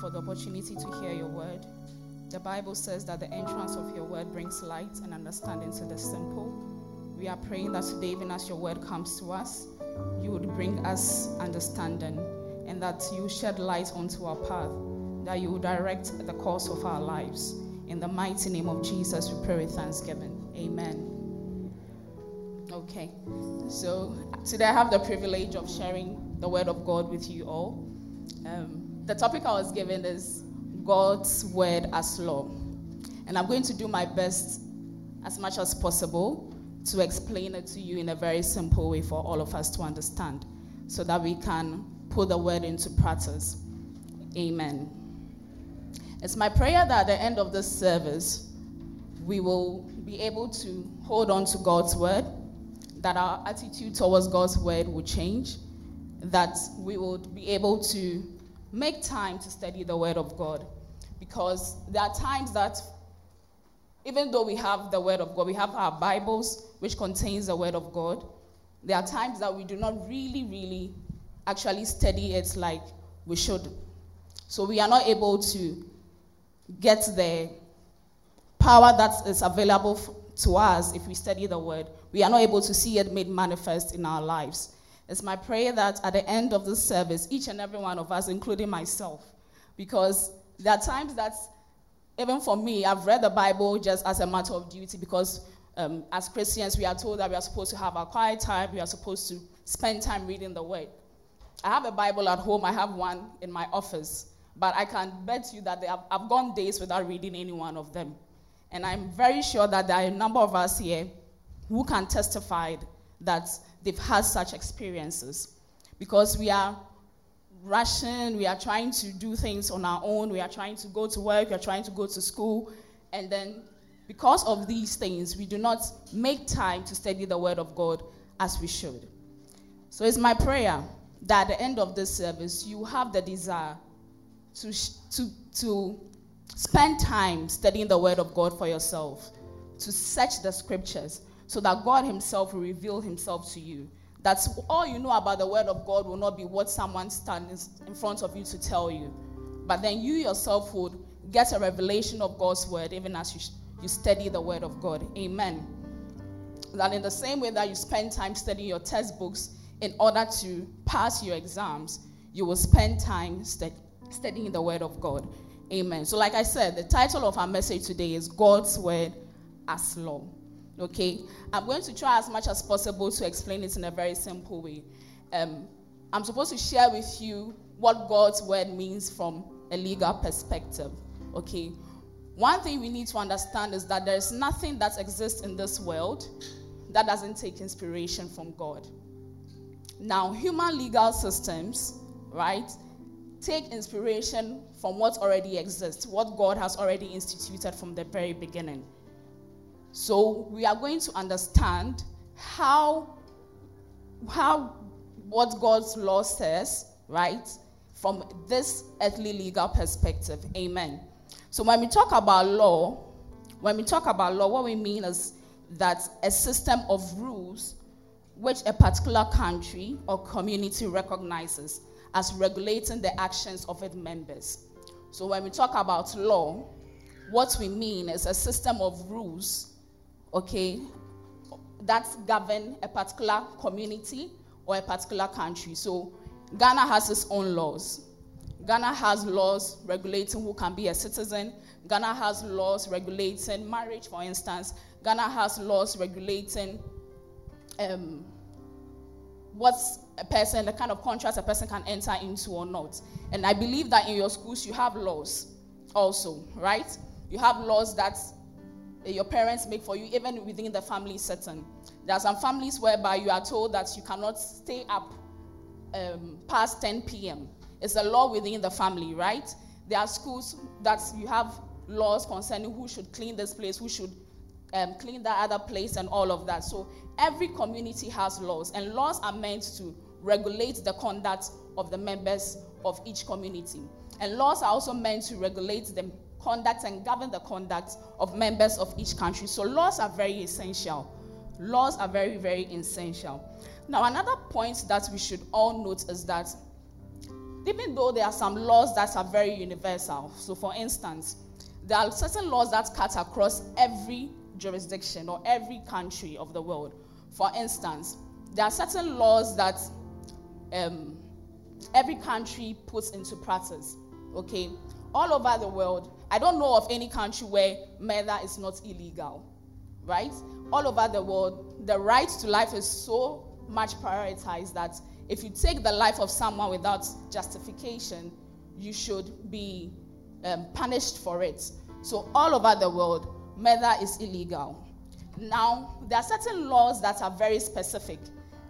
for the opportunity to hear your word. The Bible says that the entrance of your word brings light and understanding to the simple. We are praying that today, even as your word comes to us, you would bring us understanding and that you shed light onto our path, that you direct the course of our lives. In the mighty name of Jesus, we pray with thanksgiving. Amen. Okay, so today I have the privilege of sharing the word of God with you all. Um, the topic I was given is God's word as law. And I'm going to do my best as much as possible to explain it to you in a very simple way for all of us to understand so that we can put the word into practice. Amen. It's my prayer that at the end of this service, we will be able to hold on to God's word, that our attitude towards God's word will change, that we will be able to make time to study the word of God. Because there are times that even though we have the word of God, we have our Bibles, which contains the word of God, there are times that we do not really, really actually study it like we should. So we are not able to get the power that is available to us if we study the word. We are not able to see it made manifest in our lives. It's my prayer that at the end of this service, each and every one of us, including myself, because there are times that even for me, I've read the Bible just as a matter of duty because um, as Christians, we are told that we are supposed to have our quiet time, we are supposed to spend time reading the Word. I have a Bible at home, I have one in my office, but I can bet you that have, I've gone days without reading any one of them. And I'm very sure that there are a number of us here who can testify that they've had such experiences because we are rushing, we are trying to do things on our own, we are trying to go to work, we are trying to go to school, and then because of these things, we do not make time to study the Word of God as we should. So it's my prayer that at the end of this service, you have the desire to, to, to spend time studying the Word of God for yourself, to search the scriptures, so that God Himself will reveal Himself to you that all you know about the word of God will not be what someone stands in front of you to tell you. But then you yourself would get a revelation of God's word even as you, you study the word of God. Amen. That in the same way that you spend time studying your textbooks in order to pass your exams, you will spend time studying the word of God. Amen. So, like I said, the title of our message today is God's word as law. Okay, I'm going to try as much as possible to explain it in a very simple way. Um, I'm supposed to share with you what God's word means from a legal perspective. Okay, one thing we need to understand is that there's nothing that exists in this world that doesn't take inspiration from God. Now, human legal systems, right, take inspiration from what already exists, what God has already instituted from the very beginning. So we are going to understand how, how what God's law says, right, from this earthly legal perspective. Amen. So when we talk about law, when we talk about law, what we mean is that a system of rules which a particular country or community recognizes as regulating the actions of its members. So when we talk about law, what we mean is a system of rules okay, that govern a particular community or a particular country. So Ghana has its own laws. Ghana has laws regulating who can be a citizen. Ghana has laws regulating marriage, for instance. Ghana has laws regulating um, what's a person, the kind of contracts a person can enter into or not. And I believe that in your schools you have laws also, right? You have laws that your parents make for you, even within the family setting. There are some families whereby you are told that you cannot stay up um, past 10 p.m. It's a law within the family, right? There are schools that you have laws concerning who should clean this place, who should um, clean that other place, and all of that. So every community has laws, and laws are meant to regulate the conduct of the members of each community. And laws are also meant to regulate the conduct and govern the conduct of members of each country. So laws are very essential. Laws are very, very essential. Now, another point that we should all note is that even though there are some laws that are very universal, so for instance, there are certain laws that cut across every jurisdiction or every country of the world. For instance, there are certain laws that um, every country puts into practice. Okay, all over the world, I don't know of any country where murder is not illegal, right? All over the world, the right to life is so much prioritized that if you take the life of someone without justification, you should be um, punished for it. So, all over the world, murder is illegal. Now, there are certain laws that are very specific,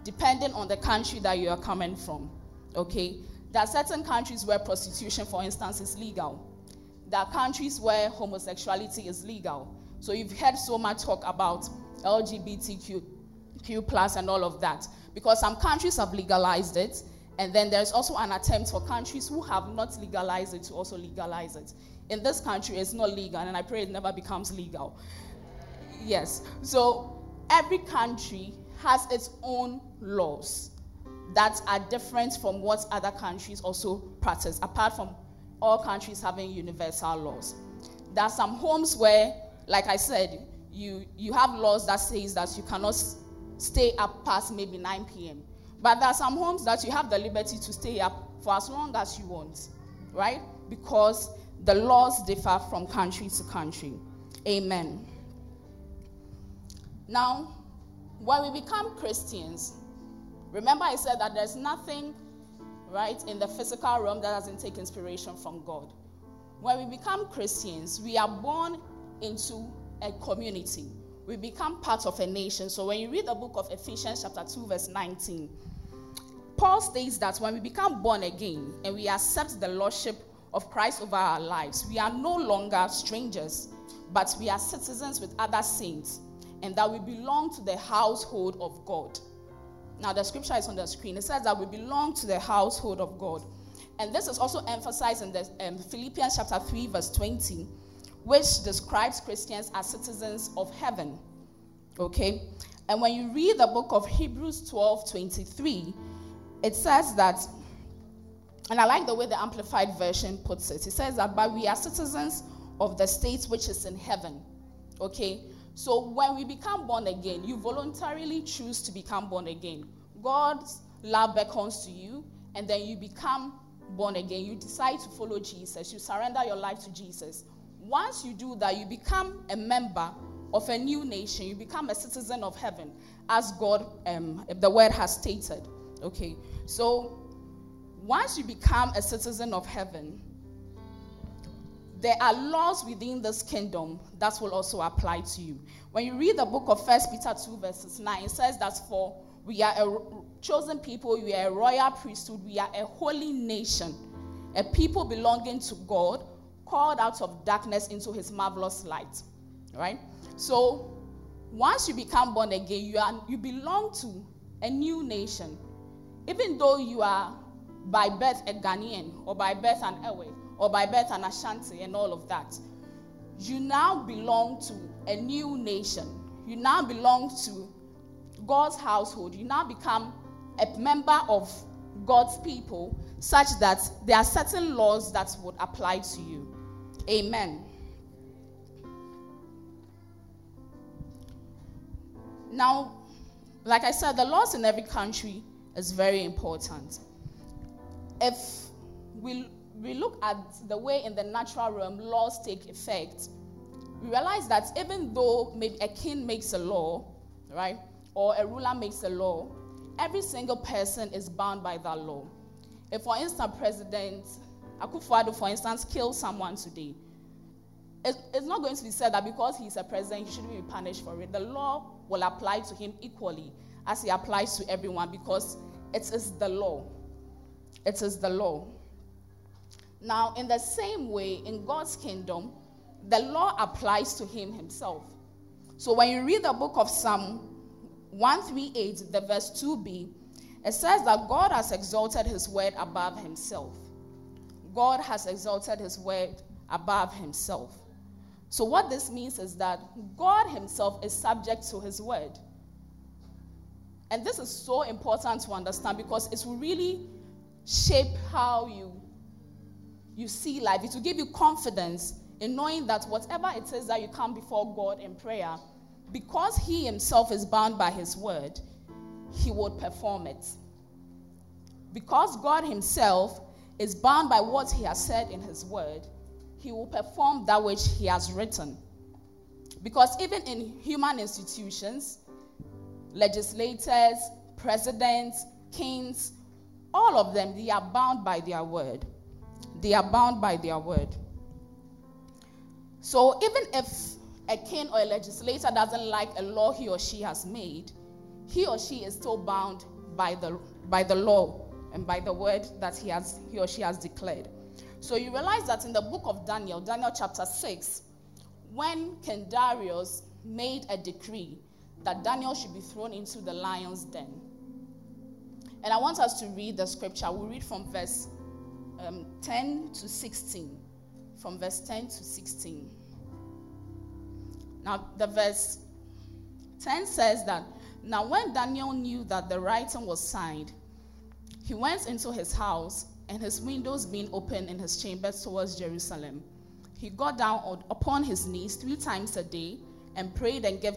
depending on the country that you are coming from. Okay? There are certain countries where prostitution, for instance, is legal. There are countries where homosexuality is legal. So, you've heard so much talk about LGBTQ plus and all of that. Because some countries have legalized it and then there's also an attempt for countries who have not legalized it to also legalize it. In this country it's not legal and i pray it never becomes legal. Yes. So every country has its own laws that are different from what other countries also practice apart from all countries having universal laws there are some homes where like i said you you have laws that says that you cannot stay up past maybe 9 p.m. But there are some homes that you have the liberty to stay up for as long as you want, right? Because the laws differ from country to country. Amen. Now, when we become Christians, remember I said that there's nothing, right, in the physical realm that doesn't take inspiration from God. When we become Christians, we are born into a community we become part of a nation. So when you read the book of Ephesians, chapter 2, verse 19, Paul states that when we become born again and we accept the lordship of Christ over our lives, we are no longer strangers, but we are citizens with other saints, and that we belong to the household of God. Now, the scripture is on the screen. It says that we belong to the household of God. And this is also emphasized in the um, Philippians chapter 3, verse 20 which describes Christians as citizens of heaven. Okay? And when you read the book of Hebrews 12 23, it says that, and I like the way the Amplified Version puts it. It says that, but we are citizens of the state which is in heaven. Okay? So when we become born again, you voluntarily choose to become born again. God's love beckons to you, and then you become born again. You decide to follow Jesus. You surrender your life to Jesus. Once you do that, you become a member of a new nation. You become a citizen of heaven, as God, um, the word has stated. Okay, so once you become a citizen of heaven, there are laws within this kingdom that will also apply to you. When you read the book of First Peter 2, verses 9, it says that for we are a chosen people, we are a royal priesthood, we are a holy nation, a people belonging to God called out of darkness into his marvelous light. Right? So once you become born again, you are you belong to a new nation. Even though you are by birth a Ghanaian, or by birth an Ewe, or by birth an Ashanti, and all of that, you now belong to a new nation. You now belong to God's household. You now become a member of God's people, such that there are certain laws that would apply to you. Amen. Now, like I said, the laws in every country is very important. If we, we look at the way in the natural realm laws take effect, we realize that even though maybe a king makes a law, right, or a ruler makes a law, every single person is bound by that law. If, for instance, President Akufo-Addo, for instance, kills someone today, it's not going to be said that because he's a president, he shouldn't be punished for it. The law will apply to him equally as it applies to everyone because it is the law. It is the law. Now, in the same way, in God's kingdom, the law applies to him himself. So when you read the book of Psalm 138, the verse 2b, it says that God has exalted his word above himself. God has exalted his word above himself. So, what this means is that God himself is subject to his word. And this is so important to understand because it will really shape how you, you see life. It will give you confidence in knowing that whatever it is that you come before God in prayer, because He Himself is bound by His word, He would perform it. Because God Himself is bound by what He has said in His word, He will perform that which He has written. Because even in human institutions, legislators, presidents, kings, all of them, they are bound by their word. They are bound by their word. So even if a king or a legislator doesn't like a law he or she has made, he or she is still bound by the, by the law and by the word that he, has, he or she has declared. So you realize that in the book of Daniel, Daniel chapter 6, when King Darius made a decree that Daniel should be thrown into the lion's den. And I want us to read the scripture. We'll read from verse um, 10 to 16. From verse 10 to 16. Now, the verse 10 says that now when Daniel knew that the writing was signed, he went into his house, and his windows being open in his chambers towards Jerusalem. He got down upon his knees three times a day and prayed and gave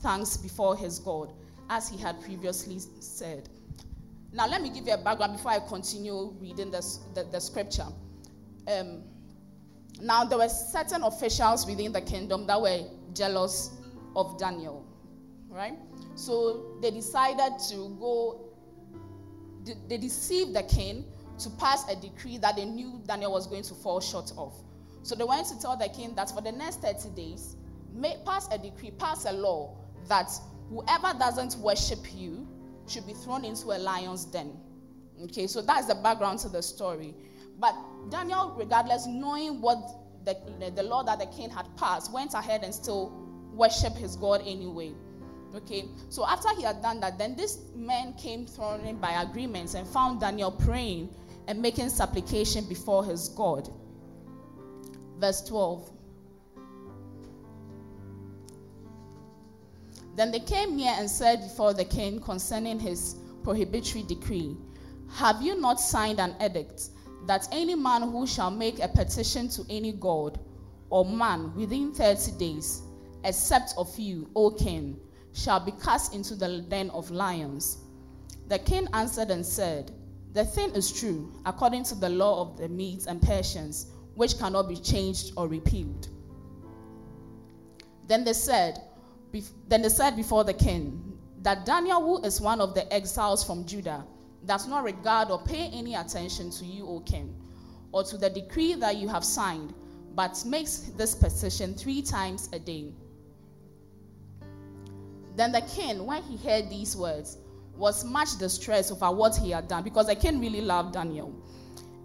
thanks before his God, as he had previously said. Now, let me give you a background before I continue reading this, the, the scripture. Um, now, there were certain officials within the kingdom that were jealous of Daniel, right? So they decided to go, they deceived the king to pass a decree that they knew Daniel was going to fall short of. So they went to tell the king that for the next 30 days, make, pass a decree, pass a law that whoever doesn't worship you should be thrown into a lion's den. Okay, so that's the background to the story. But Daniel, regardless, knowing what the, the, law that the king had passed, went ahead and still worshiped his God anyway. Okay, so after he had done that, then this man came thrown in by agreements and found Daniel praying and making supplication before his God. Verse 12. Then they came near and said before the king concerning his prohibitory decree Have you not signed an edict that any man who shall make a petition to any god or man within 30 days, except of you, O king, shall be cast into the den of lions? The king answered and said, The thing is true, according to the law of the Medes and Persians, which cannot be changed or repealed. Then they said, then they said before the king that Daniel, who is one of the exiles from Judah, does not regard or pay any attention to you, O king, or to the decree that you have signed, but makes this petition three times a day. Then the king, when he heard these words, was much distressed over what he had done because the king really loved Daniel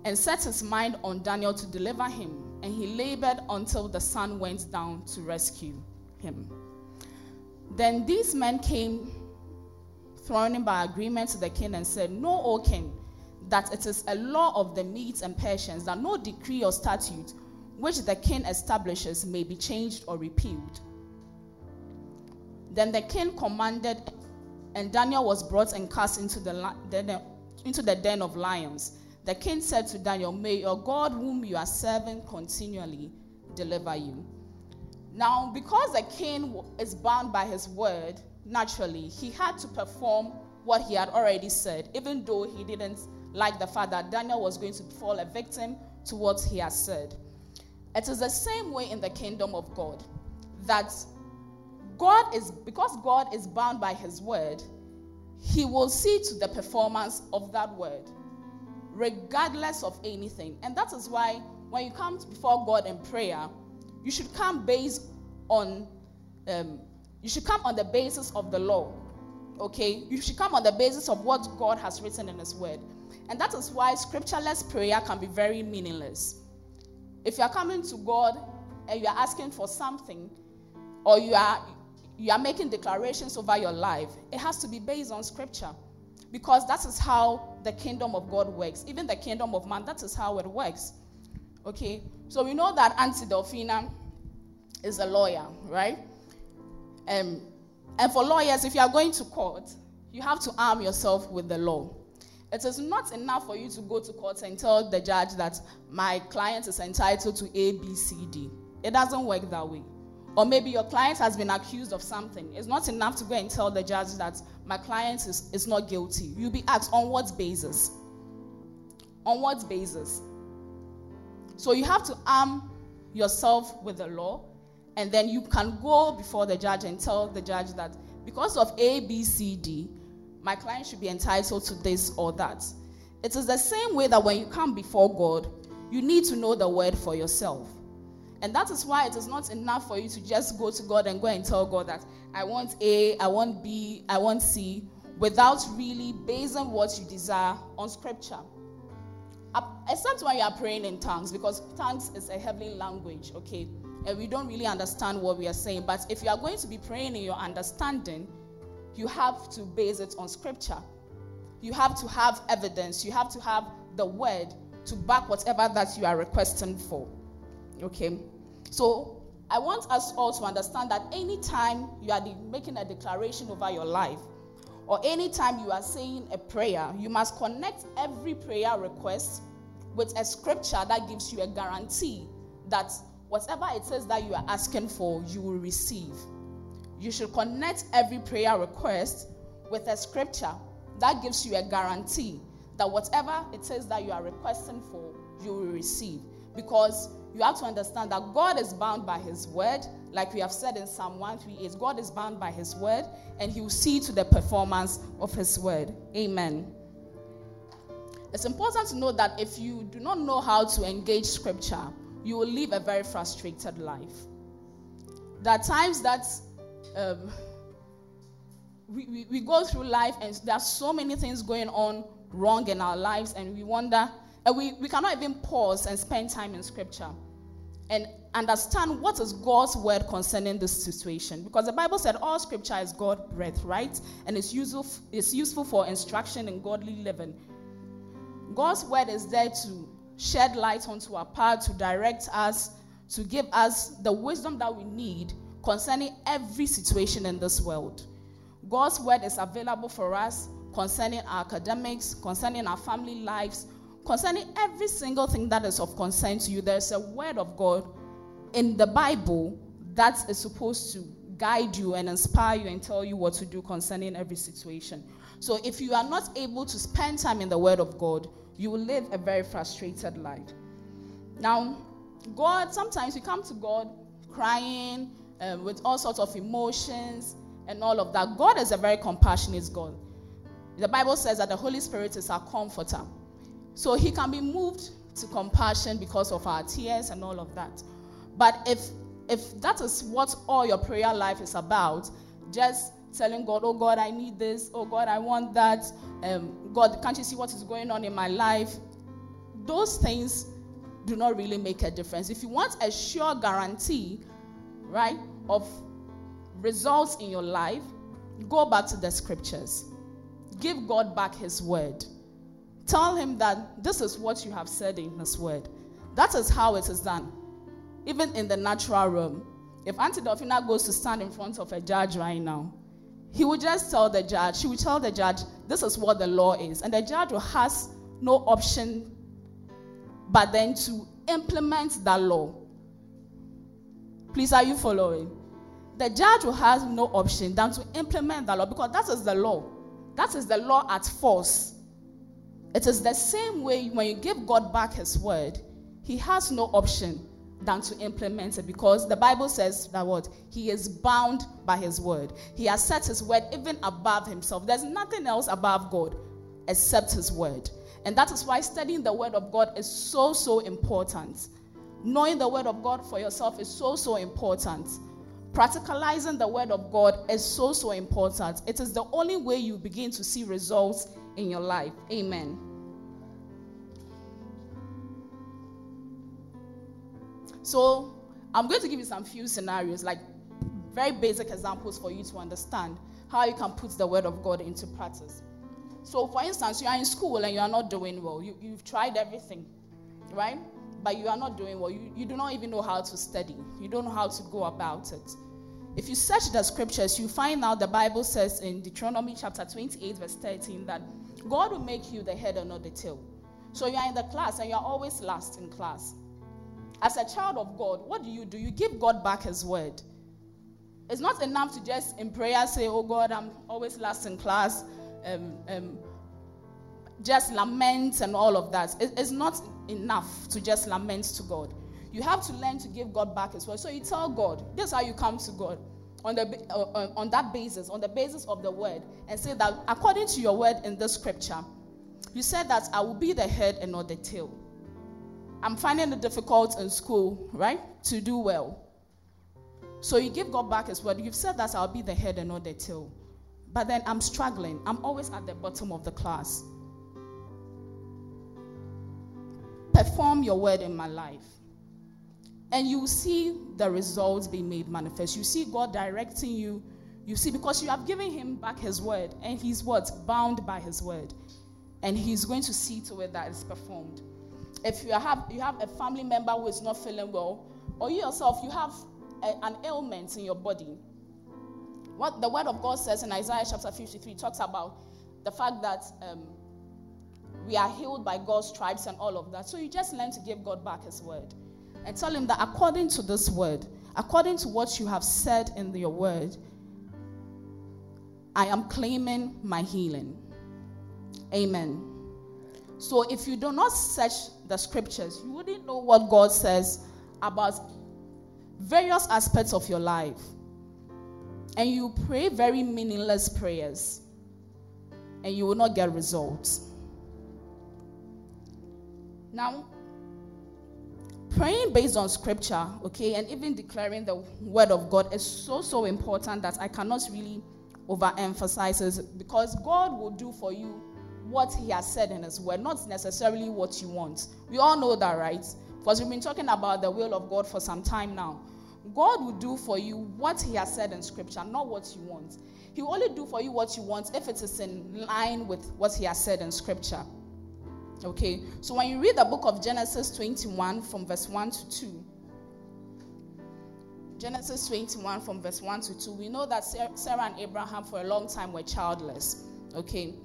and set his mind on Daniel to deliver him, and he labored until the sun went down to rescue him. Then these men came, thrown in by agreement to the king, and said, Know, O king, that it is a law of the Medes and Persians that no decree or statute which the king establishes may be changed or repealed. Then the king commanded, and Daniel was brought and cast into the, into the den of lions. The king said to Daniel, May your God, whom you are serving continually, deliver you. Now, because a king is bound by his word, naturally, he had to perform what he had already said, even though he didn't like the fact that Daniel was going to fall a victim to what he has said. It is the same way in the kingdom of God that God is, because God is bound by his word, he will see to the performance of that word, regardless of anything. And that is why when you come before God in prayer, you should come based on, um, you should come on the basis of the law. Okay? You should come on the basis of what God has written in His Word. And that is why scriptureless prayer can be very meaningless. If you are coming to God and you are asking for something, or you are you are making declarations over your life, it has to be based on scripture. Because that is how the kingdom of God works. Even the kingdom of man, that is how it works. Okay? So we know that Auntie Delphina is a lawyer, right? Um, and for lawyers, if you are going to court, you have to arm yourself with the law. It is not enough for you to go to court and tell the judge that my client is entitled to A, B, C, D. It doesn't work that way. Or maybe your client has been accused of something. It's not enough to go and tell the judge that my client is, is not guilty. You'll be asked on what basis? On what basis? So you have to arm yourself with the law, and then you can go before the judge and tell the judge that because of A, B, C, D, my client should be entitled to this or that. It is the same way that when you come before God, you need to know the word for yourself. And that is why it is not enough for you to just go to God and go and tell God that I want A, I want B, I want C, without really basing what you desire on scripture. Except when you are praying in tongues, because tongues is a heavenly language, okay? And we don't really understand what we are saying. But if you are going to be praying in your understanding, you have to base it on scripture. You have to have evidence. You have to have the word to back whatever that you are requesting for. Okay? So I want us all to understand that anytime you are de- making a declaration over your life, or anytime you are saying a prayer, you must connect every prayer request with a scripture that gives you a guarantee that whatever it says that you are asking for, you will receive. You should connect every prayer request with a scripture that gives you a guarantee that whatever it says that you are requesting for, you will receive. Because you have to understand that God is bound by his word, like we have said in Psalm 138. God is bound by his word, and he will see to the performance of his word. Amen. It's important to know that if you do not know how to engage scripture, you will live a very frustrated life. There are times that um, we, we, we go through life and there are so many things going on wrong in our lives, and we wonder and we, we cannot even pause and spend time in scripture and understand what is God's word concerning this situation. Because the Bible said all scripture is God breath, right? And it's useful, it's useful for instruction in godly living. God's word is there to shed light onto our path, to direct us, to give us the wisdom that we need concerning every situation in this world. God's word is available for us concerning our academics, concerning our family lives, concerning every single thing that is of concern to you, there's a word of God in the Bible that is supposed to guide you and inspire you and tell you what to do concerning every situation. So if you are not able to spend time in the word of God, you will live a very frustrated life. Now, God, sometimes we come to God crying um, with all sorts of emotions and all of that. God is a very compassionate God. The Bible says that the Holy Spirit is our comforter. So he can be moved to compassion because of our tears and all of that. But if if that is what all your prayer life is about, just telling God, oh God, I need this, oh God, I want that, um, God, can't you see what is going on in my life? Those things do not really make a difference. If you want a sure guarantee, right, of results in your life, go back to the scriptures. Give God back his word. Tell him that this is what you have said in his word. That is how it is done. Even in the natural realm. If Auntie Delphina goes to stand in front of a judge right now, he will just tell the judge, she will tell the judge, this is what the law is. And the judge has no option but then to implement that law. Please, are you following? The judge will have no option than to implement the law because that is the law. That is the law at force. It is the same way when you give God back His word, He has no option than to implement it because the Bible says that what? He is bound by His word. He has set His word even above Himself. There's nothing else above God except His word. And that is why studying the word of God is so, so important. Knowing the word of God for yourself is so, so important. Practicalizing the word of God is so, so important. It is the only way you begin to see results in your life. Amen. So, I'm going to give you some few scenarios, like very basic examples for you to understand how you can put the word of God into practice. So, for instance, you are in school and you are not doing well. You, you've tried everything, right? but you are not doing well. You, you do not even know how to study, you don't know how to go about it. If you search the scriptures, you find out the Bible says in Deuteronomy chapter 28, verse 13, that God will make you the head and not the tail. So you are in the class and you are always last in class. As a child of God, what do you do? You give God back His word. It's not enough to just in prayer say, Oh God, I'm always last in class. Um, um, just lament and all of that. It, it's not enough to just lament to God. You have to learn to give God back His word. So you tell God, this is how you come to God on, the, uh, on that basis, on the basis of the word, and say that according to your word in this scripture, you said that I will be the head and not the tail. I'm finding it difficult in school, right, to do well. So you give God back His word. You've said that I'll be the head and not the tail. But then I'm struggling. I'm always at the bottom of the class. Perform your word in my life. And you see the results being made manifest. You see God directing you. You see, because you have given him back his word, and he's what? Bound by his word. And he's going to see to it that it's performed. If you have you have a family member who is not feeling well, or you yourself, you have a, an ailment in your body. What the word of God says in Isaiah chapter 53 talks about the fact that um, we are healed by God's stripes and all of that. So you just learn to give God back His word and tell Him that according to this word, according to what you have said in your word, I am claiming my healing. Amen. So if you do not search the scriptures, you wouldn't know what God says about various aspects of your life. And you pray very meaningless prayers, and you will not get results. Now, praying based on scripture, okay, and even declaring the word of God is so, so important that I cannot really overemphasize it because God will do for you what He has said in His word, not necessarily what you want. We all know that, right? Because we've been talking about the will of God for some time now. God will do for you what He has said in Scripture, not what you want. He will only do for you what you want if it is in line with what He has said in Scripture. Okay, so when you read the book of Genesis 21 from verse 1 to 2, Genesis 21 from verse 1 to 2, we know that Sarah and Abraham for a long time were childless. Okay,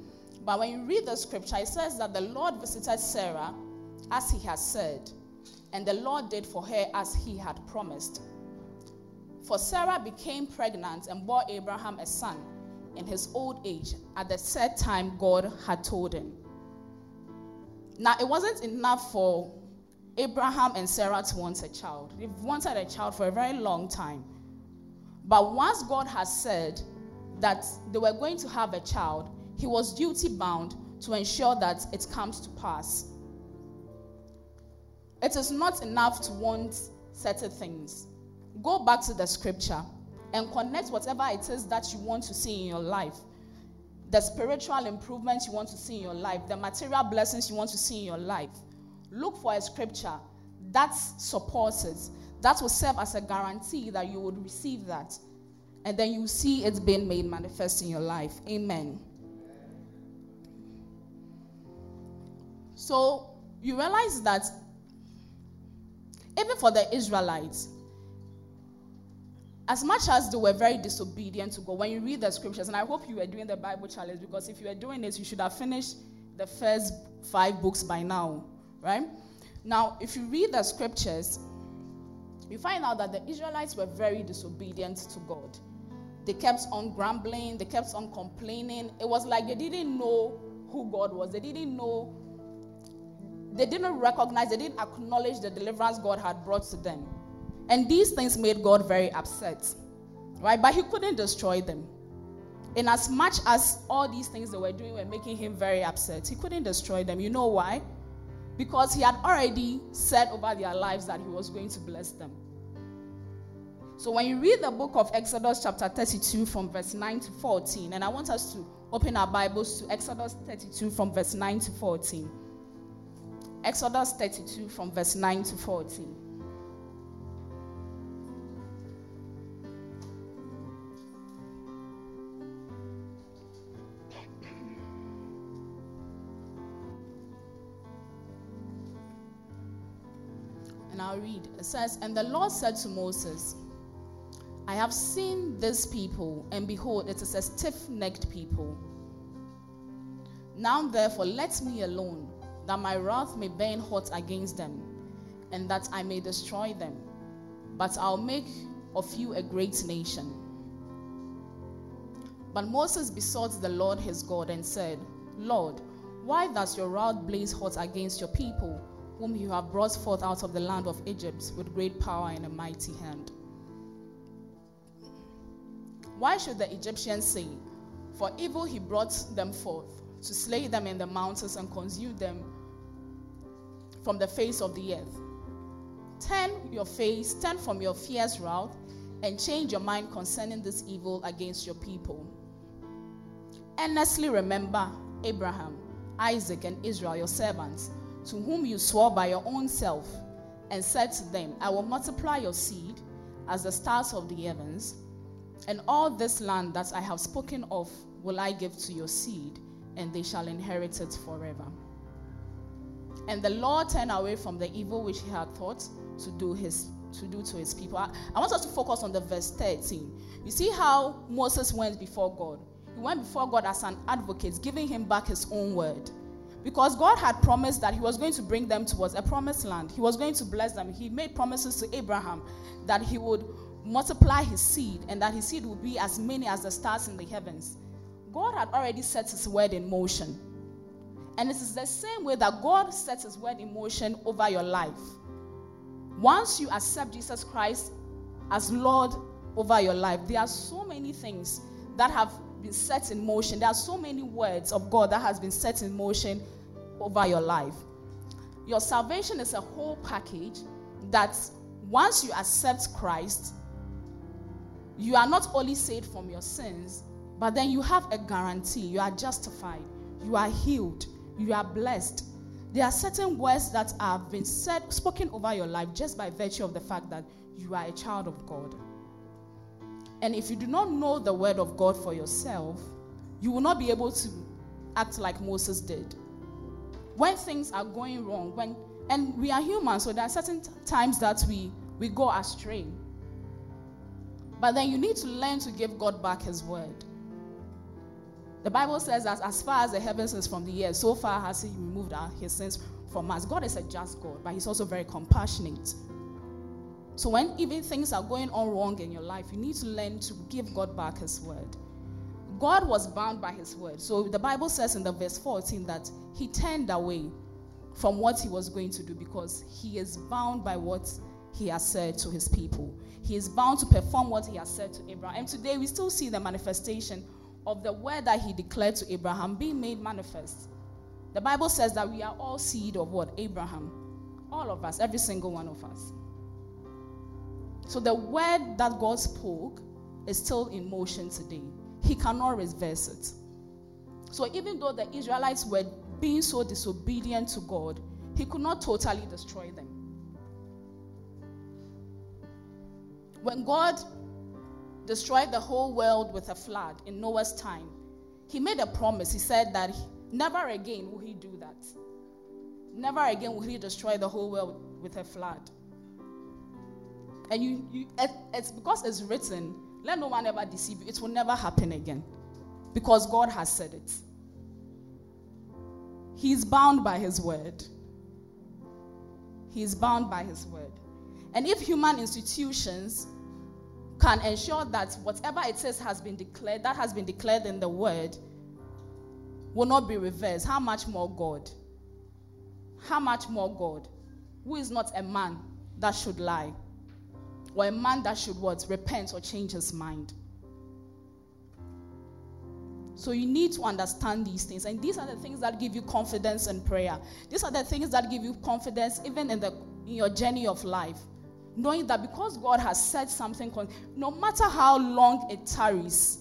but when you read the scripture, it says that the Lord visited Sarah as he had said, and the Lord did for her as he had promised. For Sarah became pregnant and bore Abraham a son in his old age at the set time God had told him. Now, it wasn't enough for Abraham and Sarah to want a child. They've wanted a child for a very long time. But once God has said that they were going to have a child, he was duty bound to ensure that it comes to pass. It is not enough to want certain things. Go back to the scripture and connect whatever it is that you want to see in your life the spiritual improvements you want to see in your life, the material blessings you want to see in your life. Look for a scripture that supports it, that will serve as a guarantee that you would receive that. And then you see it being made manifest in your life. Amen. So you realize that even for the Israelites, as much as they were very disobedient to God, when you read the scriptures, and I hope you were doing the Bible challenge because if you were doing this, you should have finished the first five books by now, right? Now, if you read the scriptures, you find out that the Israelites were very disobedient to God. They kept on grumbling, they kept on complaining. It was like they didn't know who God was, they didn't know, they didn't recognize, they didn't acknowledge the deliverance God had brought to them. And these things made God very upset. Right? But he couldn't destroy them. In as much as all these things they were doing were making him very upset, he couldn't destroy them. You know why? Because he had already said over their lives that he was going to bless them. So when you read the book of Exodus, chapter 32, from verse 9 to 14, and I want us to open our Bibles to Exodus 32, from verse 9 to 14. Exodus 32, from verse 9 to 14. And I'll read. It says, And the Lord said to Moses, I have seen this people, and behold, it is a stiff necked people. Now therefore, let me alone, that my wrath may burn hot against them, and that I may destroy them. But I'll make of you a great nation. But Moses besought the Lord his God and said, Lord, why does your wrath blaze hot against your people, whom you have brought forth out of the land of Egypt with great power and a mighty hand? Why should the Egyptians say, For evil he brought them forth, to slay them in the mountains and consume them from the face of the earth? Turn your face, turn from your fierce wrath, and change your mind concerning this evil against your people. Earnestly remember Abraham, Isaac, and Israel, your servants, to whom you swore by your own self, and said to them, I will multiply your seed as the stars of the heavens, and all this land that I have spoken of will I give to your seed, and they shall inherit it forever. And the Lord turned away from the evil which he had thought to do his to do to his people. I, I want us to focus on the verse 13. You see how Moses went before God. He went before God as an advocate, giving him back his own word. Because God had promised that He was going to bring them towards a promised land. He was going to bless them. He made promises to Abraham that He would multiply His seed and that His seed would be as many as the stars in the heavens. God had already set His word in motion. And it is the same way that God sets His word in motion over your life. Once you accept Jesus Christ as Lord over your life, there are so many things that have been set in motion. There are so many words of God that has been set in motion over your life. Your salvation is a whole package that once you accept Christ, you are not only saved from your sins, but then you have a guarantee. You are justified, you are healed, you are blessed. There are certain words that have been said, spoken over your life just by virtue of the fact that you are a child of God. And if you do not know the word of God for yourself, you will not be able to act like Moses did. When things are going wrong, when and we are human, so there are certain times that we we go astray. But then you need to learn to give God back his word. The Bible says that as far as the heavens is from the earth, so far has he removed our, his sins from us. God is a just God, but he's also very compassionate. So when even things are going on wrong in your life, you need to learn to give God back his word. God was bound by his word. So the Bible says in the verse 14 that he turned away from what he was going to do because he is bound by what he has said to his people. He is bound to perform what he has said to Abraham. And today we still see the manifestation of the word that he declared to Abraham being made manifest. The Bible says that we are all seed of what? Abraham. All of us, every single one of us. So the word that God spoke is still in motion today. He cannot reverse it. So even though the Israelites were being so disobedient to God, he could not totally destroy them. When God destroyed the whole world with a flood in Noah's time, he made a promise. He said that never again will he do that. Never again will he destroy the whole world with a flood. And you, you it's because it's written, let no one ever deceive you. It will never happen again. Because God has said it. He's bound by his word. He's bound by his word. And if human institutions can ensure that whatever it says has been declared, that has been declared in the word, will not be reversed, how much more God? How much more God, who is not a man that should lie? Or a man that should what? Repent or change his mind. So you need to understand these things. And these are the things that give you confidence in prayer. These are the things that give you confidence even in, the, in your journey of life. Knowing that because God has said something, no matter how long it tarries,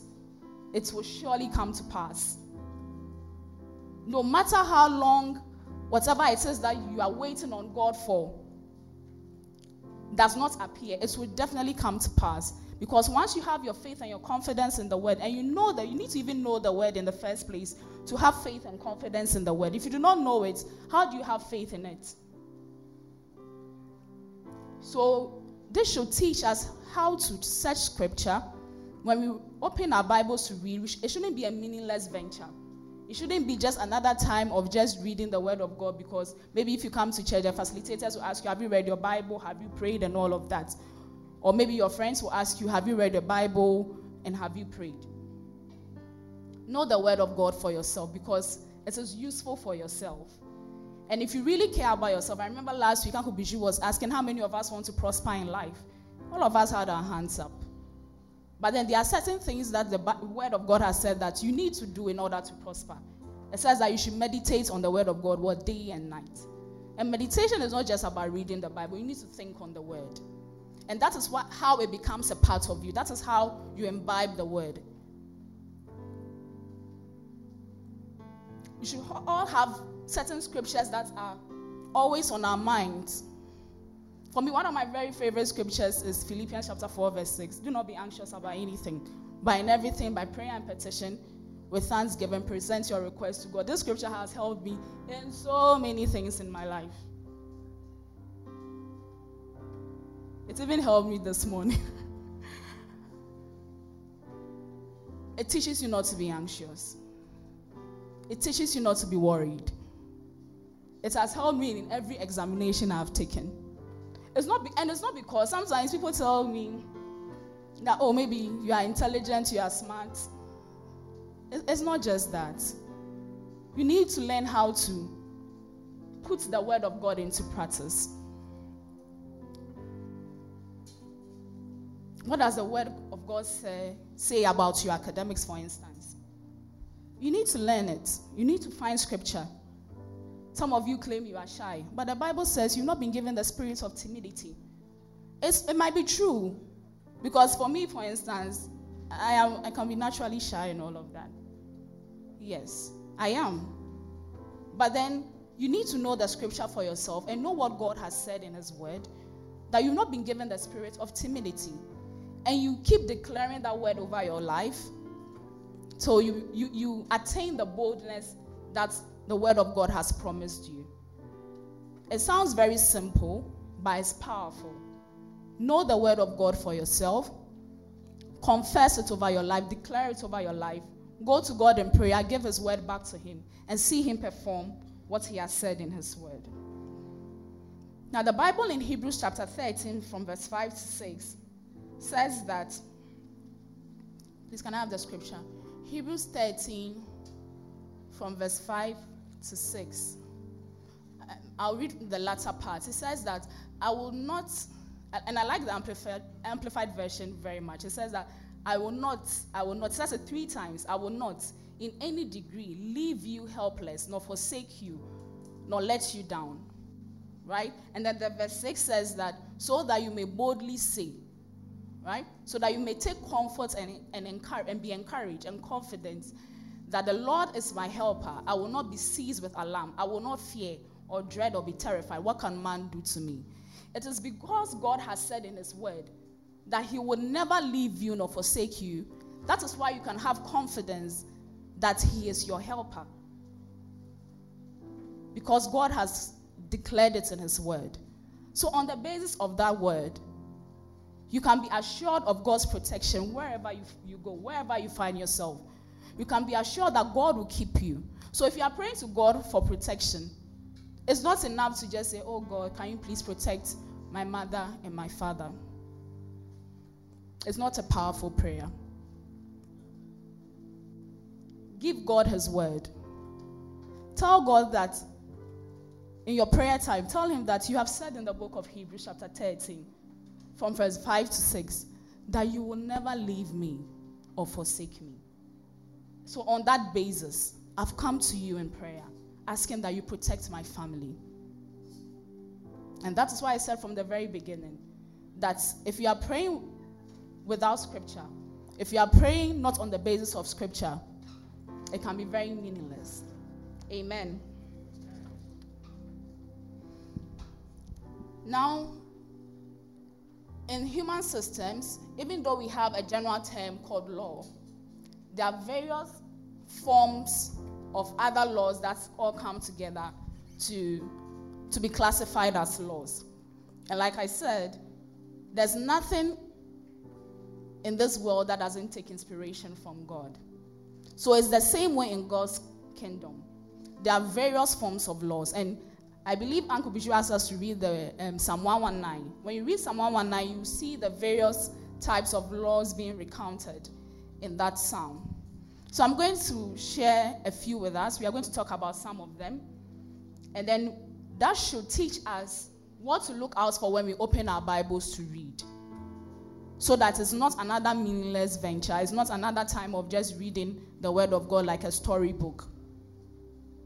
it will surely come to pass. No matter how long, whatever it is that you are waiting on God for, does not appear, it will definitely come to pass. Because once you have your faith and your confidence in the word, and you know that you need to even know the word in the first place to have faith and confidence in the word. If you do not know it, how do you have faith in it? So, this should teach us how to search scripture. When we open our Bibles to read, it shouldn't be a meaningless venture. It shouldn't be just another time of just reading the Word of God because maybe if you come to church, the facilitators will ask you, Have you read your Bible? Have you prayed? And all of that. Or maybe your friends will ask you, Have you read the Bible? And have you prayed? Know the Word of God for yourself because it is useful for yourself. And if you really care about yourself, I remember last week Uncle Biju was asking how many of us want to prosper in life. All of us had our hands up. But then there are certain things that the Word of God has said that you need to do in order to prosper. It says that you should meditate on the Word of God what day and night. And meditation is not just about reading the Bible, you need to think on the Word. And that is what, how it becomes a part of you. That is how you imbibe the Word. You should all have certain scriptures that are always on our minds for me, one of my very favorite scriptures is Philippians chapter 4, verse 6. Do not be anxious about anything, but in everything, by prayer and petition, with thanksgiving, present your request to God. This scripture has helped me in so many things in my life. It even helped me this morning. it teaches you not to be anxious, it teaches you not to be worried. It has helped me in every examination I've taken. It's not, be, and it's not because sometimes people tell me that, oh, maybe you are intelligent, you are smart. It's not just that. You need to learn how to put the word of God into practice. What does the word of God say, say about your academics, for instance? You need to learn it. You need to find scripture. Some of you claim you are shy, but the Bible says you've not been given the spirit of timidity. It's, it might be true, because for me, for instance, I, am, I can be naturally shy and all of that. Yes, I am. But then you need to know the scripture for yourself and know what God has said in His word that you've not been given the spirit of timidity. And you keep declaring that word over your life so you, you, you attain the boldness that the word of God has promised you. It sounds very simple, but it's powerful. Know the word of God for yourself. Confess it over your life. Declare it over your life. Go to God in prayer. Give His word back to Him and see Him perform what He has said in His word. Now, the Bible in Hebrews chapter 13, from verse 5 to 6, says that. Please, can I have the scripture? Hebrews 13, from verse 5 to 6. Um, I'll read the latter part. It says that I will not, and I like the amplified, amplified version very much. It says that I will not, I will not, it says it three times, I will not in any degree leave you helpless, nor forsake you, nor let you down. Right? And then the verse 6 says that so that you may boldly say, right? So that you may take comfort and, and, encourage, and be encouraged and confident that the Lord is my helper. I will not be seized with alarm. I will not fear or dread or be terrified. What can man do to me? It is because God has said in His word that He will never leave you nor forsake you. That is why you can have confidence that He is your helper. Because God has declared it in His word. So, on the basis of that word, you can be assured of God's protection wherever you, you go, wherever you find yourself you can be assured that God will keep you. So if you are praying to God for protection, it's not enough to just say, Oh God, can you please protect my mother and my father? It's not a powerful prayer. Give God His word. Tell God that in your prayer time, tell Him that you have said in the book of Hebrews, chapter 13, from verse 5 to 6, that you will never leave me or forsake me. So, on that basis, I've come to you in prayer, asking that you protect my family. And that is why I said from the very beginning that if you are praying without scripture, if you are praying not on the basis of scripture, it can be very meaningless. Amen. Now, in human systems, even though we have a general term called law, there are various forms of other laws that all come together to, to be classified as laws. And like I said, there's nothing in this world that doesn't take inspiration from God. So it's the same way in God's kingdom. There are various forms of laws. And I believe Uncle Bishu asked us to read the um, Psalm 119. When you read Psalm 119, you see the various types of laws being recounted in that psalm. So I'm going to share a few with us. We are going to talk about some of them. And then that should teach us what to look out for when we open our Bibles to read. So that it's not another meaningless venture. It's not another time of just reading the Word of God like a storybook.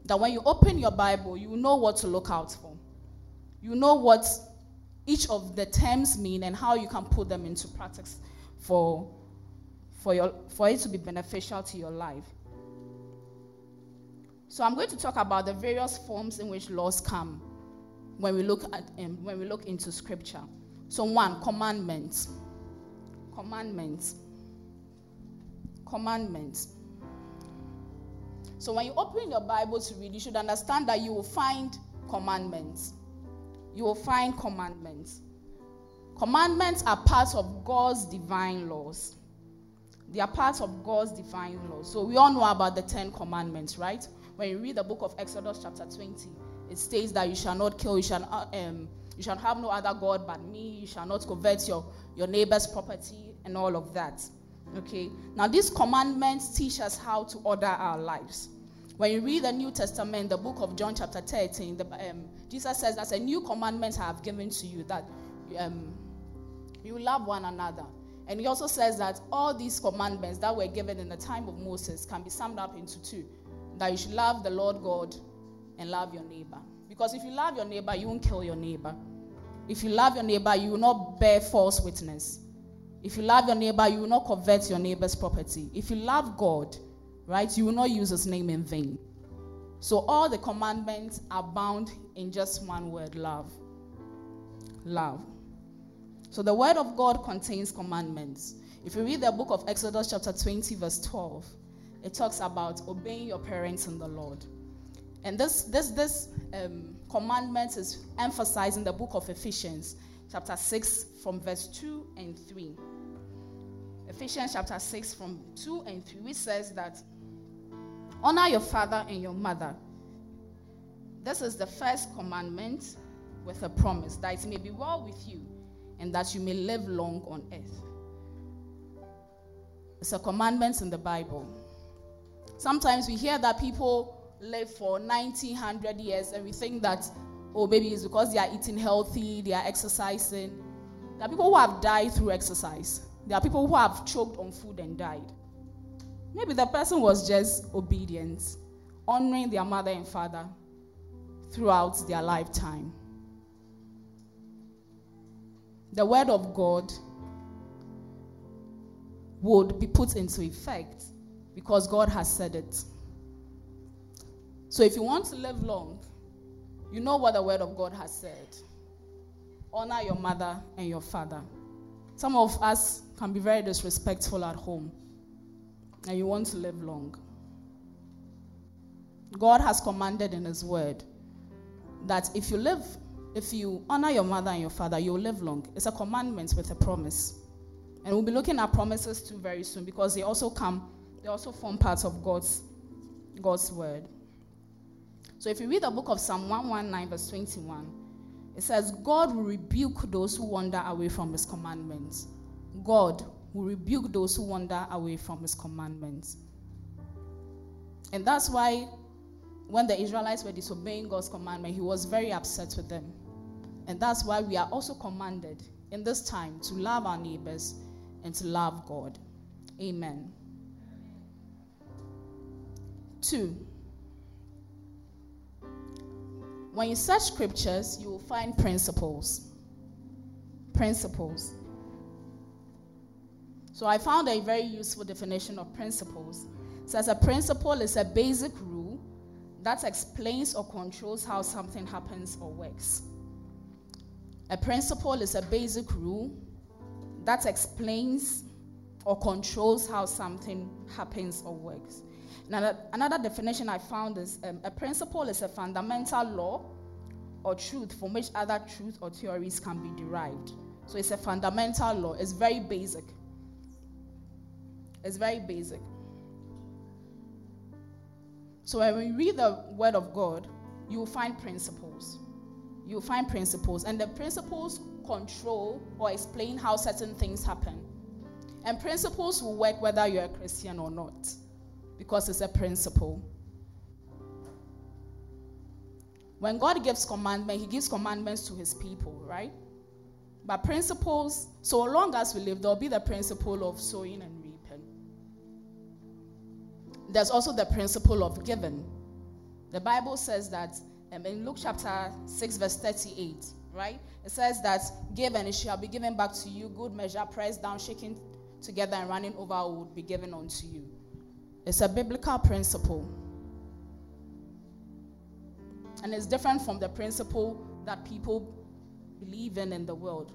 That when you open your Bible, you know what to look out for. You know what each of the terms mean and how you can put them into practice for, for, your, for it to be beneficial to your life. So I'm going to talk about the various forms in which laws come when we look at um, when we look into scripture. So one, commandments. Commandments. Commandments. So when you open your Bible to read, you should understand that you will find commandments. You will find commandments. Commandments are part of God's divine laws. They are part of God's divine laws. So we all know about the Ten Commandments, right? When you read the book of Exodus, chapter 20, it states that you shall not kill, you shall, uh, um, you shall have no other God but me, you shall not covet your, your neighbor's property, and all of that. Okay? Now, these commandments teach us how to order our lives. When you read the New Testament, the book of John, chapter 13, the, um, Jesus says, That's a new commandment I have given to you that um, you love one another. And he also says that all these commandments that were given in the time of Moses can be summed up into two that you should love the Lord God and love your neighbor. Because if you love your neighbor, you won't kill your neighbor. If you love your neighbor, you will not bear false witness. If you love your neighbor, you will not covet your neighbor's property. If you love God, right, you will not use his name in vain. So all the commandments are bound in just one word love. Love. So the word of God contains commandments. If you read the book of Exodus, chapter 20, verse 12, it talks about obeying your parents in the Lord. And this, this, this um, commandment is emphasized in the book of Ephesians, chapter 6, from verse 2 and 3. Ephesians chapter 6, from 2 and 3, which says that honor your father and your mother. This is the first commandment with a promise that it may be well with you and that you may live long on earth. It's a commandment in the Bible. Sometimes we hear that people live for 90, 100 years and we think that, oh, maybe it's because they are eating healthy, they are exercising. There are people who have died through exercise. There are people who have choked on food and died. Maybe the person was just obedient, honoring their mother and father throughout their lifetime. The word of God would be put into effect because God has said it. So if you want to live long, you know what the word of God has said. Honor your mother and your father. Some of us can be very disrespectful at home, and you want to live long. God has commanded in His word that if you live, if you honor your mother and your father, you'll live long. It's a commandment with a promise. And we'll be looking at promises too very soon because they also come they also form parts of God's, God's word. So if you read the book of Psalm 119, verse 21, it says, God will rebuke those who wander away from his commandments. God will rebuke those who wander away from his commandments. And that's why when the Israelites were disobeying God's commandment, he was very upset with them. And that's why we are also commanded in this time to love our neighbors and to love God. Amen. Two, when you search scriptures, you will find principles. Principles. So I found a very useful definition of principles. It says a principle is a basic rule that explains or controls how something happens or works. A principle is a basic rule that explains or controls how something happens or works. Now, another definition I found is um, a principle is a fundamental law or truth from which other truths or theories can be derived. So it's a fundamental law. It's very basic. It's very basic. So when we read the Word of God, you will find principles. You find principles, and the principles control or explain how certain things happen. And principles will work whether you're a Christian or not, because it's a principle. When God gives commandment, He gives commandments to His people, right? But principles, so long as we live, there'll be the principle of sowing and reaping. There's also the principle of giving. The Bible says that um, in Luke chapter 6, verse 38, right? It says that give and it shall be given back to you, good measure, pressed down, shaking together, and running over would be given unto you. It's a biblical principle. And it's different from the principle that people believe in in the world.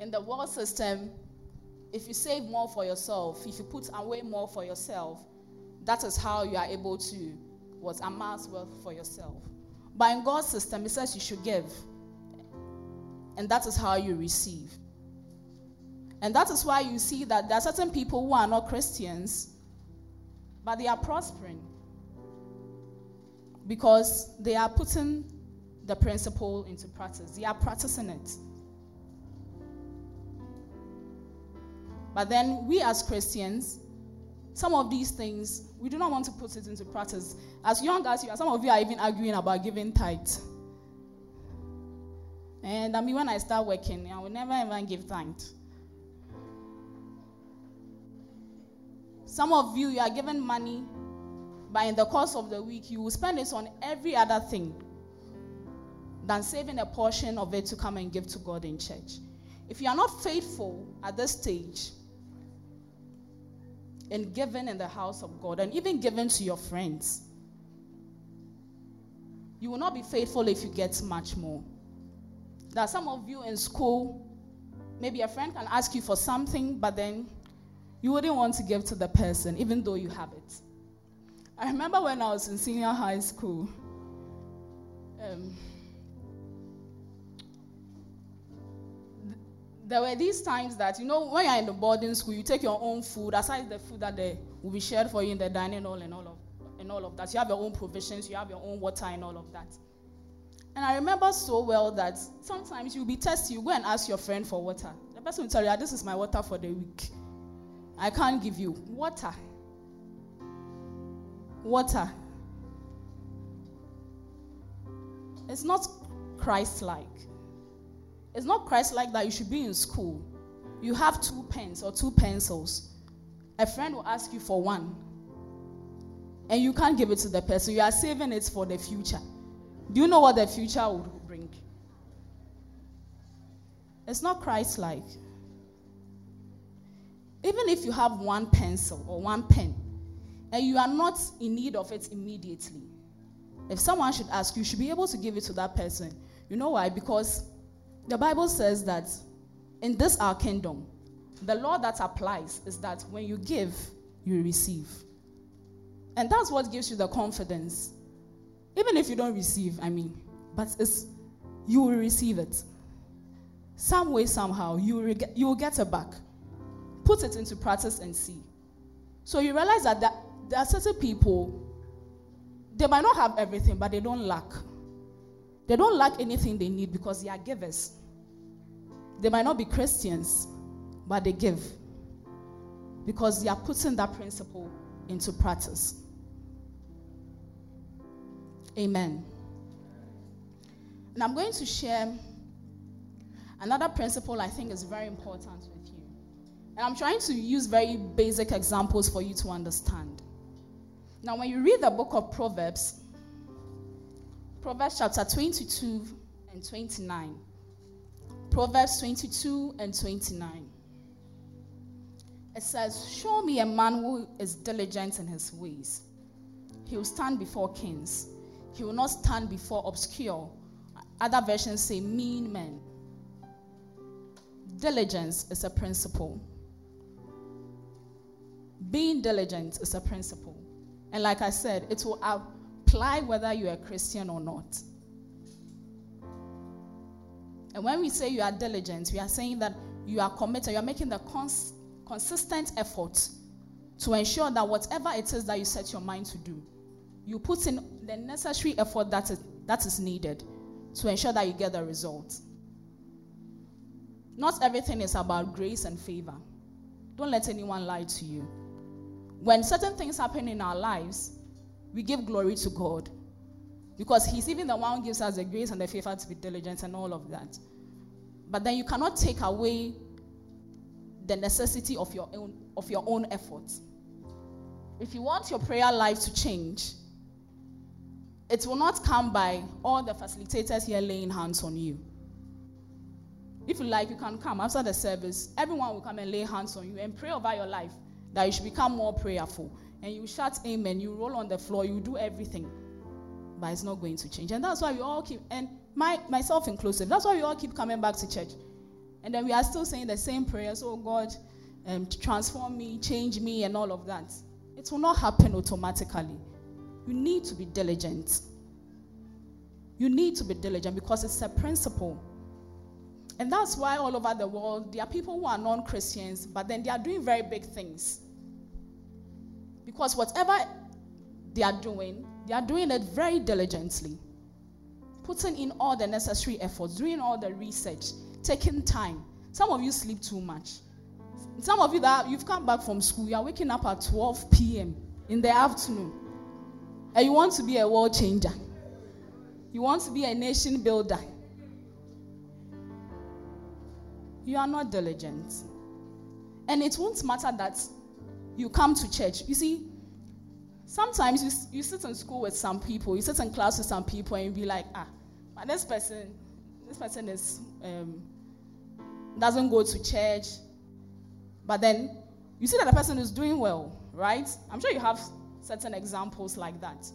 In the world system, if you save more for yourself, if you put away more for yourself, that is how you are able to what amass wealth for yourself. But in God's system, it says you should give. And that is how you receive. And that is why you see that there are certain people who are not Christians, but they are prospering because they are putting the principle into practice. They are practicing it. But then we as Christians, some of these things, we do not want to put it into practice. As young as you are, some of you are even arguing about giving tithe. And I mean, when I start working, I will never even give tithe. Some of you, you are given money, but in the course of the week, you will spend it on every other thing than saving a portion of it to come and give to God in church. If you are not faithful at this stage in giving in the house of God and even giving to your friends, you will not be faithful if you get much more. There are some of you in school, maybe a friend can ask you for something, but then you wouldn't want to give to the person, even though you have it. I remember when I was in senior high school. Um, there were these times that, you know, when you're in the boarding school, you take your own food, aside the food that they will be shared for you in the dining hall and all of, and all of that. You have your own provisions, you have your own water and all of that. And I remember so well that sometimes you'll be tested, you go and ask your friend for water. The person will tell you, ah, this is my water for the week. I can't give you water. Water. It's not Christ like. It's not Christ like that you should be in school. You have two pens or two pencils. A friend will ask you for one. And you can't give it to the person. You are saving it for the future. Do you know what the future will bring? It's not Christ like. Even if you have one pencil or one pen and you are not in need of it immediately, if someone should ask, you, you should be able to give it to that person. You know why? Because the Bible says that in this our kingdom, the law that applies is that when you give, you receive. And that's what gives you the confidence. Even if you don't receive, I mean, but it's you will receive it. Some way, somehow, you will, you will get it back put it into practice and see. So you realize that there are certain people, they might not have everything, but they don't lack. They don't lack anything they need because they are givers. They might not be Christians, but they give because they are putting that principle into practice. Amen. And I'm going to share another principle I think is very important with you. and I'm trying to use very basic examples for you to understand. Now, when you read the book of Proverbs, Proverbs chapter 22 and 29, Proverbs 22 and 29, it says, Show me a man who is diligent in his ways. He will stand before kings, he will not stand before obscure. Other versions say mean men. Diligence is a principle. Being diligent is a principle. And like I said, it will imply whether you're a Christian or not. And when we say you are diligent, we are saying that you are committed, you are making the cons- consistent effort to ensure that whatever it is that you set your mind to do, you put in the necessary effort that is, that is needed to ensure that you get the result. Not everything is about grace and favor. Don't let anyone lie to you. When certain things happen in our lives, we give glory to God because He's even the one who gives us the grace and the favor to be diligent and all of that. But then you cannot take away the necessity of your own of your own efforts. If you want your prayer life to change, it will not come by all the facilitators here laying hands on you. If you like, you can come after the service. Everyone will come and lay hands on you and pray over your life that you should become more prayerful. And you shout amen, you roll on the floor, you do everything. But it's not going to change. And that's why we all keep, and my, myself inclusive, that's why we all keep coming back to church. And then we are still saying the same prayers, oh God, um, transform me, change me, and all of that. It will not happen automatically. You need to be diligent. You need to be diligent because it's a principle. And that's why all over the world, there are people who are non Christians, but then they are doing very big things. Because whatever they are doing, they are doing it very diligently, putting in all the necessary efforts, doing all the research, taking time. Some of you sleep too much. Some of you that you've come back from school, you are waking up at 12 p.m. in the afternoon, and you want to be a world changer. You want to be a nation builder. You are not diligent. And it won't matter that you come to church. You see, sometimes you, you sit in school with some people, you sit in class with some people, and you be like, ah, but this person, this person is um, doesn't go to church. But then you see that the person is doing well, right? I'm sure you have certain examples like that.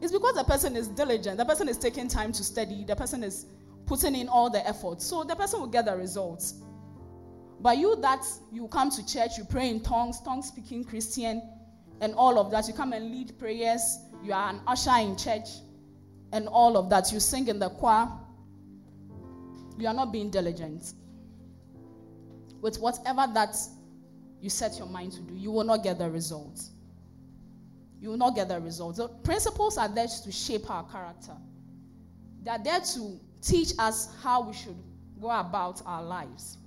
It's because the person is diligent, the person is taking time to study, the person is putting in all the effort. So the person will get the results. But you that you come to church, you pray in tongues, tongue speaking Christian, and all of that, you come and lead prayers, you are an usher in church, and all of that, you sing in the choir, you are not being diligent. With whatever that you set your mind to do, you will not get the results. You will not get the results. The principles are there to shape our character. They are there to teach us how we should go about our lives.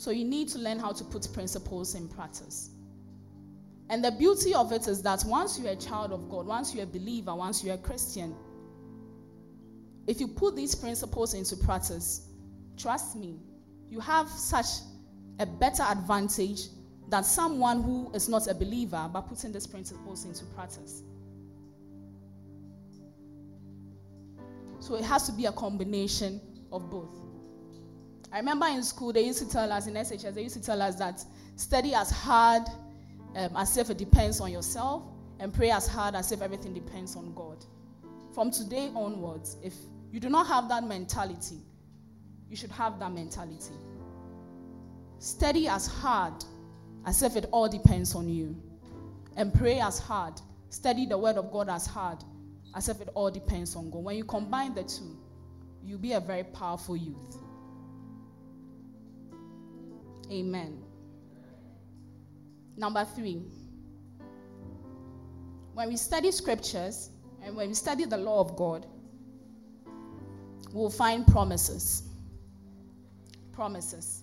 So you need to learn how to put principles in practice. And the beauty of it is that once you're a child of God, once you're a believer, once you're a Christian, if you put these principles into practice, trust me, you have such a better advantage than someone who is not a believer by putting these principles into practice. So it has to be a combination of both. I remember in school, they used to tell us, in SHS, they used to tell us that study as hard um, as if it depends on yourself, and pray as hard as if everything depends on God. From today onwards, if you do not have that mentality, you should have that mentality. Study as hard as if it all depends on you. And pray as hard. Study the word of God as hard as if it all depends on God. When you combine the two, you'll be a very powerful youth. Amen. Number three, when we study scriptures and when we study the law of God, we'll find promises. Promises.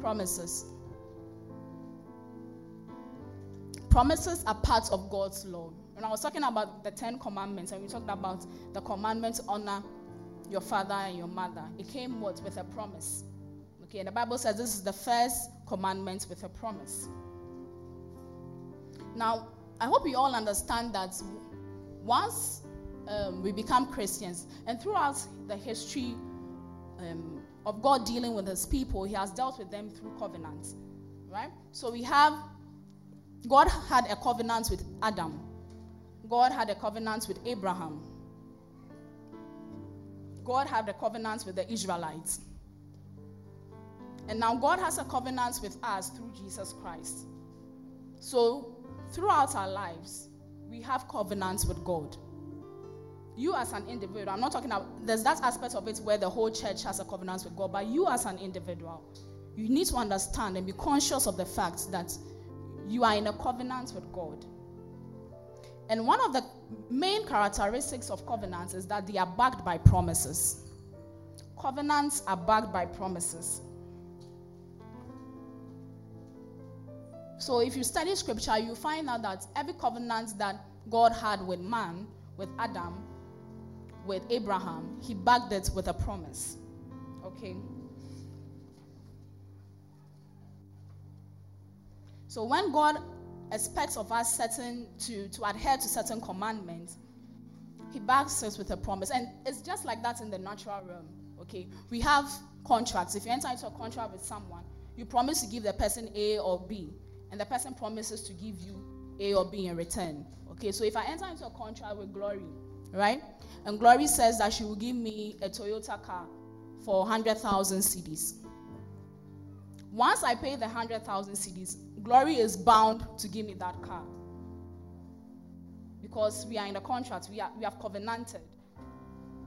Promises. Promises are part of God's law. When I was talking about the Ten Commandments, and we talked about the commandment honor your father and your mother, it came what? With a promise. Okay, and the Bible says this is the first commandment with a promise. Now, I hope you all understand that once um, we become Christians, and throughout the history um, of God dealing with his people, he has dealt with them through covenants. Right? So we have, God had a covenant with Adam, God had a covenant with Abraham, God had a covenant with the Israelites. And now God has a covenant with us through Jesus Christ. So, throughout our lives, we have covenants with God. You as an individual, I'm not talking about, there's that aspect of it where the whole church has a covenant with God, but you as an individual, you need to understand and be conscious of the fact that you are in a covenant with God. And one of the main characteristics of covenants is that they are backed by promises. Covenants are backed by promises. So if you study scripture, you find out that every covenant that God had with man, with Adam, with Abraham, he backed it with a promise. Okay? So when God expects of us certain to, to adhere to certain commandments, he backs us with a promise. And it's just like that in the natural realm. Okay. We have contracts. If you enter into a contract with someone, you promise to give the person A or B, and the person promises to give you A or B in return. Okay, so if I enter into a contract with Glory, right? And Glory says that she will give me a Toyota car for 100,000 cedis. Once I pay the 100,000 cedis, Glory is bound to give me that car. Because we are in a contract, we, are, we have covenanted.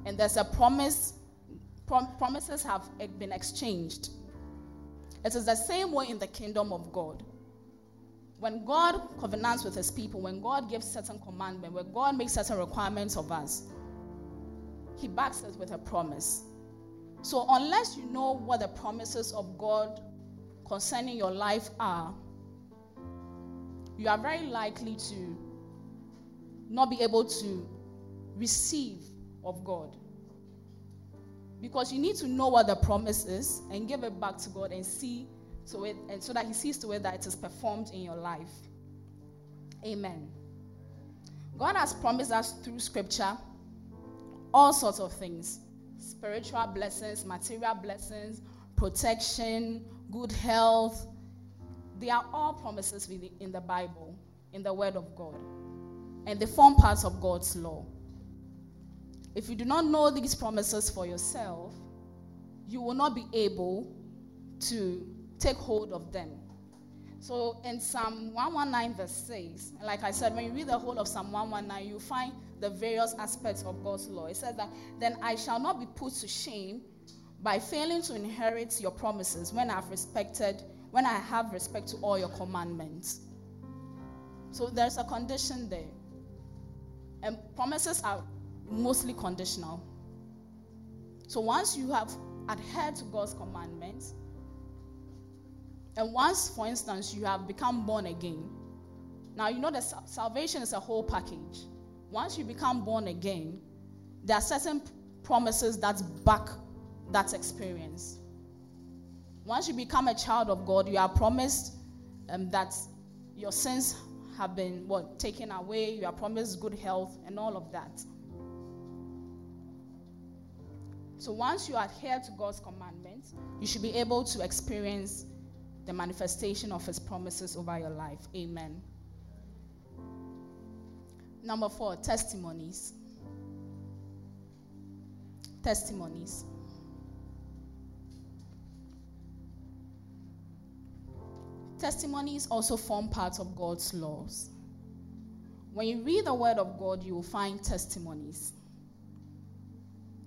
And there's a promise, prom- promises have eh, been exchanged. It is the same way in the kingdom of God. When God covenants with his people, when God gives certain commandments, when God makes certain requirements of us, he backs us with a promise. So, unless you know what the promises of God concerning your life are, you are very likely to not be able to receive of God. Because you need to know what the promise is and give it back to God and see so it and so that He sees to it that it is performed in your life. Amen. God has promised us through scripture all sorts of things spiritual blessings, material blessings, protection, good health, they are all promises in the Bible, in the Word of God. And they form parts of God's law. If you do not know these promises for yourself, you will not be able to take hold of them. So in Psalm 119, verse 6, like I said, when you read the whole of Psalm 119, you find the various aspects of God's law. It says that, Then I shall not be put to shame by failing to inherit your promises when I've respected when I have respect to all your commandments. So there's a condition there. And promises are mostly conditional. So once you have adhered to God's commandments, and once, for instance, you have become born again, now you know that salvation is a whole package. Once you become born again, there are certain promises that back that experience. Once you become a child of God, you are promised um, that your sins have been what taken away. You are promised good health and all of that. So once you adhere to God's commandments, you should be able to experience the manifestation of His promises over your life. Amen. Number four, testimonies. Testimonies. Testimonies also form part of God's laws. When you read the Word of God, you will find testimonies.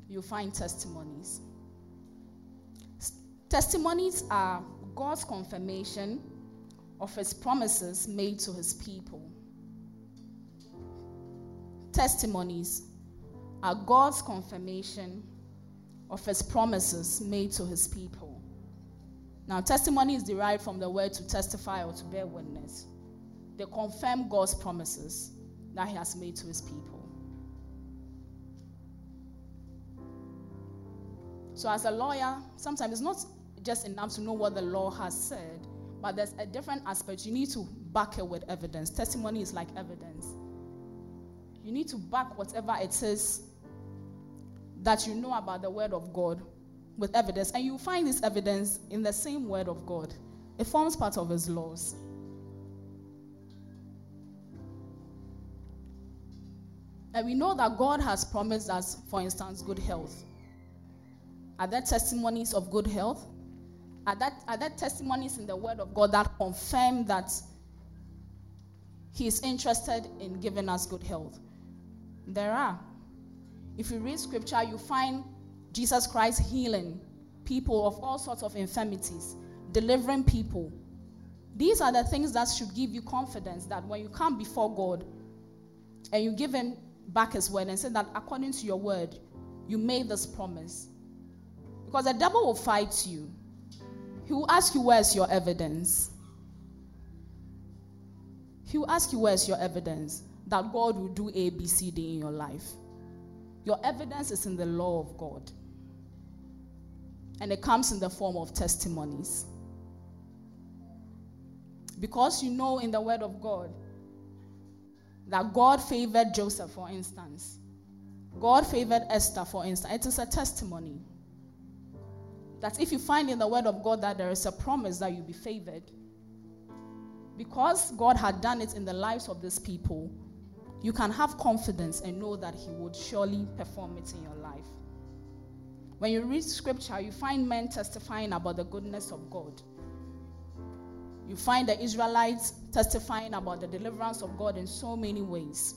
You'll find testimonies. Testimonies are God's confirmation of His promises made to His people. Testimonies are God's confirmation of His promises made to His people. Now, testimony is derived from the word to testify or to bear witness. They confirm God's promises that He has made to His people. So, as a lawyer, sometimes it's not just enough to know what the law has said, but there's a different aspect. You need to back it with evidence. Testimony is like evidence. You need to back whatever it says that you know about the Word of God with evidence. And you find this evidence in the same word of God, it forms part of his laws. And we know that God has promised us, for instance, good health. Are there testimonies of good health? Are that, are there testimonies in the Word of God that confirm that He is interested in giving us good health? There are. If you read scripture, you find Jesus Christ healing people of all sorts of infirmities, delivering people. These are the things that should give you confidence that when you come before God and you give Him back His word and say that according to your word, you made this promise. Because the devil will fight you. He will ask you, Where's your evidence? He will ask you, Where's your evidence that God will do A, B, C, D in your life? Your evidence is in the law of God. And it comes in the form of testimonies. Because you know in the Word of God that God favored Joseph, for instance, God favored Esther, for instance, it is a testimony. That if you find in the Word of God that there is a promise that you'll be favored, because God had done it in the lives of these people, you can have confidence and know that He would surely perform it in your life. When you read scripture, you find men testifying about the goodness of God. You find the Israelites testifying about the deliverance of God in so many ways.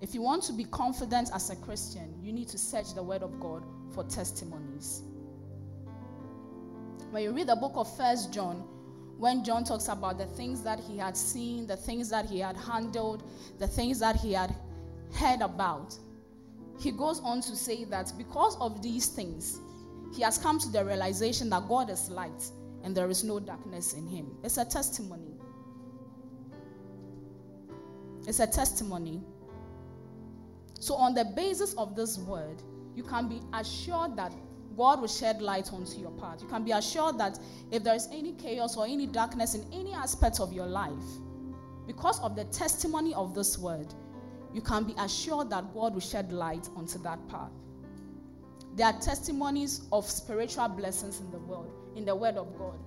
If you want to be confident as a Christian, you need to search the Word of God for testimonies. When you read the book of First John, when John talks about the things that he had seen, the things that he had handled, the things that he had heard about, he goes on to say that because of these things, he has come to the realization that God is light and there is no darkness in him. It's a testimony. It's a testimony. So, on the basis of this word, you can be assured that God will shed light onto your path. You can be assured that if there is any chaos or any darkness in any aspect of your life, because of the testimony of this word, you can be assured that God will shed light onto that path. There are testimonies of spiritual blessings in the world, in the word of God.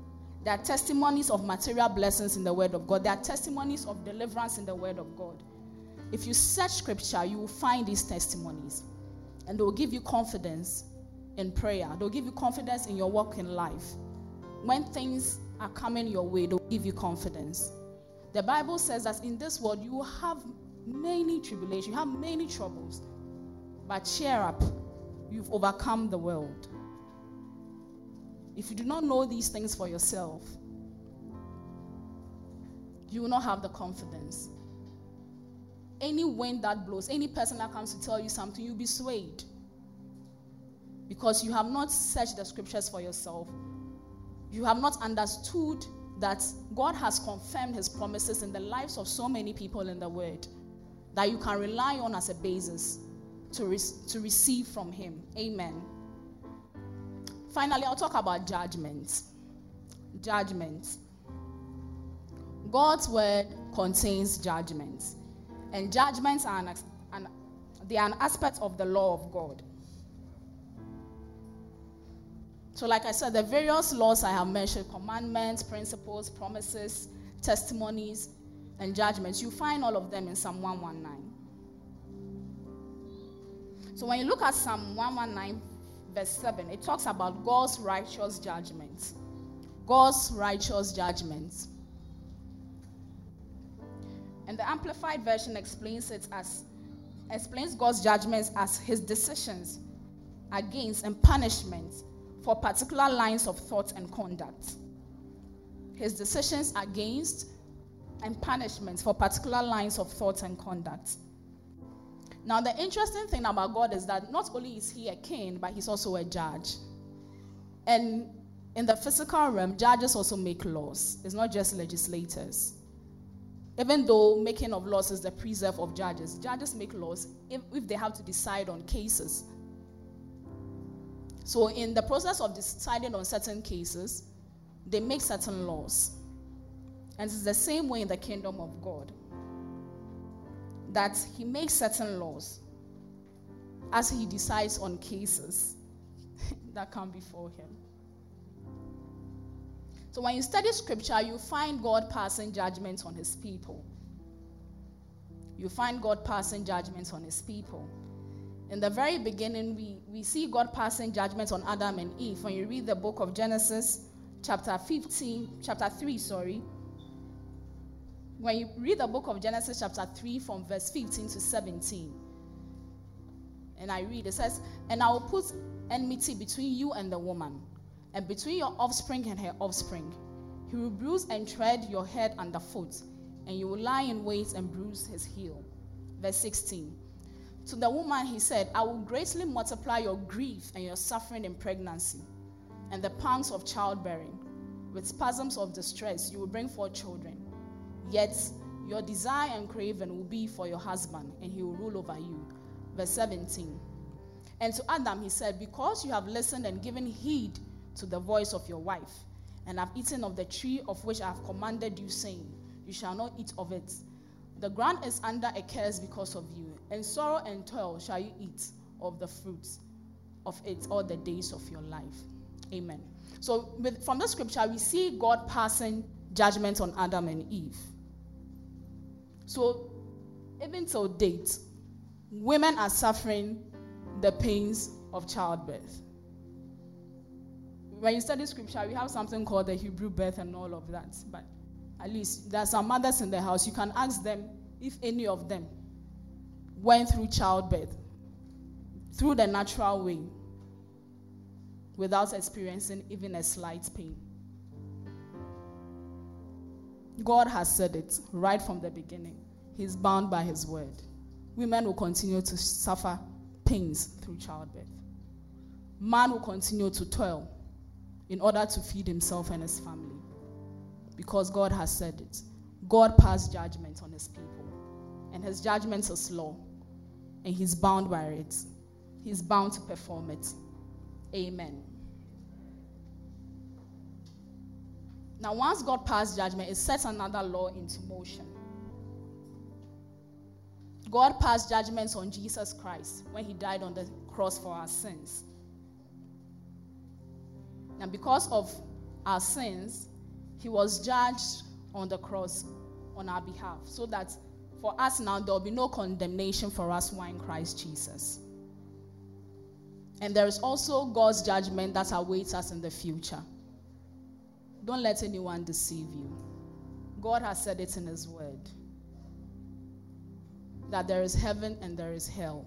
There are testimonies of material blessings in the word of God. There are testimonies of deliverance in the word of God. If you search scripture, you will find these testimonies. And they will give you confidence in prayer. They'll give you confidence in your work in life. When things are coming your way, they'll give you confidence. The Bible says that in this world you will have many tribulations, you have many troubles. But cheer up, you've overcome the world. If you do not know these things for yourself, you will not have the confidence any wind that blows, any person that comes to tell you something, you'll be swayed. Because you have not searched the scriptures for yourself. You have not understood that God has confirmed his promises in the lives of so many people in the world that you can rely on as a basis to, re- to receive from him. Amen. Finally, I'll talk about judgment. Judgment. God's word contains judgment. And judgments are an, an, they are an aspect of the law of God. So, like I said, the various laws I have mentioned commandments, principles, promises, testimonies, and judgments you find all of them in Psalm 119. So, when you look at Psalm 119, verse 7, it talks about God's righteous judgments. God's righteous judgments. And the Amplified Version explains it as explains God's judgments as his decisions against and punishments for particular lines of thought and conduct. His decisions against and punishments for particular lines of thought and conduct. Now, the interesting thing about God is that not only is he a king, but he's also a judge. And in the physical realm, judges also make laws, it's not just legislators. Even though making of laws is the preserve of judges, judges make laws if, if they have to decide on cases. So, in the process of deciding on certain cases, they make certain laws. And it's the same way in the kingdom of God that He makes certain laws as He decides on cases that come before Him. So when you study scripture, you find God passing judgments on his people. You find God passing judgments on his people. in the very beginning, we, we see God passing judgment on Adam and Eve. When you read the book of Genesis, chapter 15, chapter 3, sorry. When you read the book of Genesis, chapter 3, from verse 15 to 17, and I read, it says, And I will put enmity between you and the woman, and between your offspring and her offspring. He will bruise and tread your head underfoot, and you will lie in wait and bruise his heel. Verse 16. To the woman, he said, I will greatly multiply your grief and your suffering in pregnancy, and the pangs of childbearing. With spasms of distress, you will bring forth children. Yet your desire and craving will be for your husband, and he will rule over you. Verse 17. And to Adam, he said, Because you have listened and given heed to the voice of your wife, and have eaten of the tree of which I have commanded you, saying, You shall not eat of it. The ground is under a curse because of you, and sorrow and toil shall you eat of the fruits of it all the days of your life. Amen. So, with, from the scripture, we see God passing judgment on Adam and Eve. So, even till date, women are suffering the pains of childbirth. When you study scripture, we have something called the Hebrew birth and all of that. But at least there are some mothers in the house. You can ask them if any of them went through childbirth through the natural way without experiencing even a slight pain. God has said it right from the beginning. He's bound by his word. Women will continue to suffer pains through childbirth. Man will continue to toil in order to feed himself and his family because God has said it. God passed judgment on his people, and his judgment is law, and he's bound by it. He's bound to perform it. Amen. Now, once God passed judgment, it sets another law into motion. God passed judgments on Jesus Christ when he died on the cross for our sins. And because of our sins, he was judged on the cross on our behalf, so that for us now there will be no condemnation for us who are in Christ Jesus. And there is also God's judgment that awaits us in the future. Don't let anyone deceive you. God has said it in His Word that there is heaven and there is hell.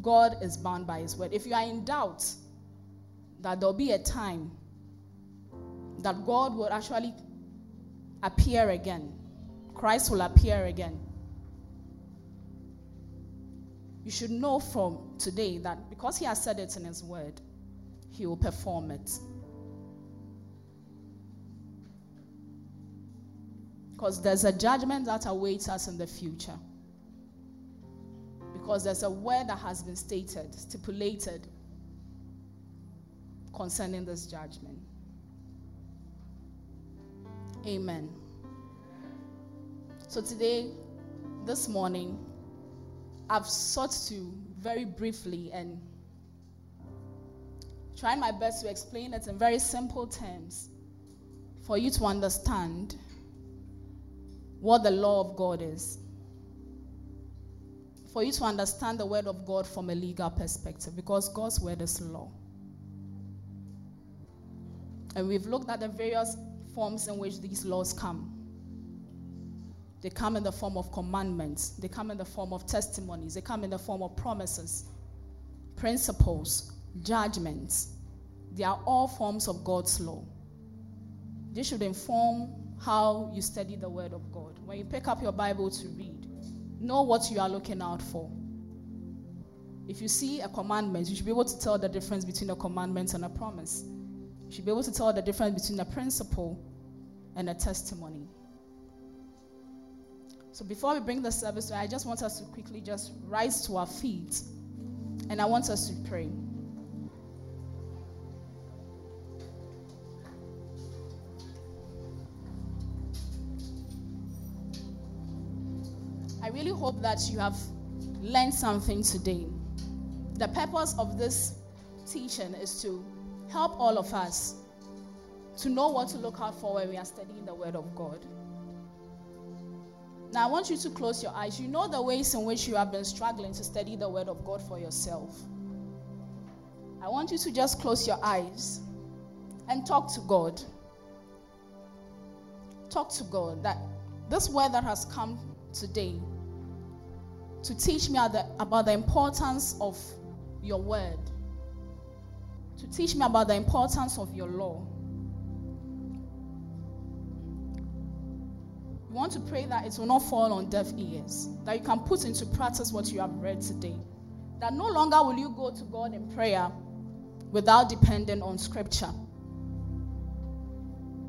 God is bound by His Word. If you are in doubt that there'll be a time that God will actually appear again. Christ will appear again. You should know from today that because He has said it in His word, He will perform it. Because there's a judgment that awaits us in the future. Because there's a word that has been stated, stipulated concerning this judgment. Amen. So today, this morning, I've sought to very briefly and try my best to explain it in very simple terms for you to understand what the law of God is. For you to understand the word of God from a legal perspective, because God's word is law. And we've looked at the various forms in which these laws come. They come in the form of commandments, they come in the form of testimonies, they come in the form of promises, principles, judgments. They are all forms of God's law. This should inform how you study the Word of God. When you pick up your Bible to read, know what you are looking out for. If you see a commandment, you should be able to tell the difference between a commandment and a promise. Should be able to tell the difference between a principle and a testimony. So before we bring the service, I just want us to quickly just rise to our feet and I want us to pray. I really hope that you have learned something today. The purpose of this teaching is to help all of us to know what to look out for when we are studying the Word of God. Now, I want you to close your eyes. You know the ways in which you have been struggling to study the Word of God for yourself. I want you to just close your eyes and talk to God. Talk to God that this word that has come today to teach me about the importance of your word, to teach me about the importance of your law. You want to pray that it will not fall on deaf ears, that you can put into practice what you have read today. That no longer will you go to God in prayer without depending on scripture.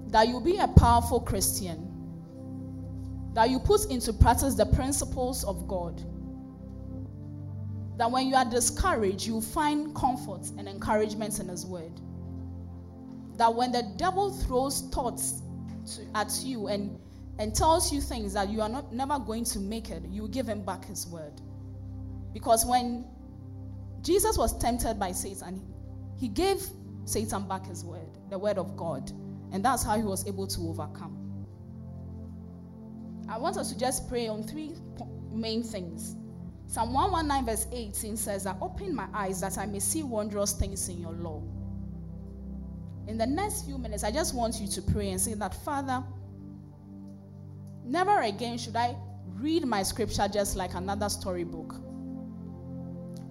That you be a powerful Christian. That you put into practice the principles of God. That when you are discouraged, you find comfort and encouragement in His Word. That when the devil throws thoughts to, at you and and tells you things that you are not never going to make it, you give him back his word. Because when Jesus was tempted by Satan, he gave Satan back his word, the word of God. And that's how he was able to overcome. I want us to just pray on three main things. Psalm 119, verse 18 says that open my eyes that I may see wondrous things in your law. In the next few minutes, I just want you to pray and say that, Father, Never again should I read my scripture just like another storybook.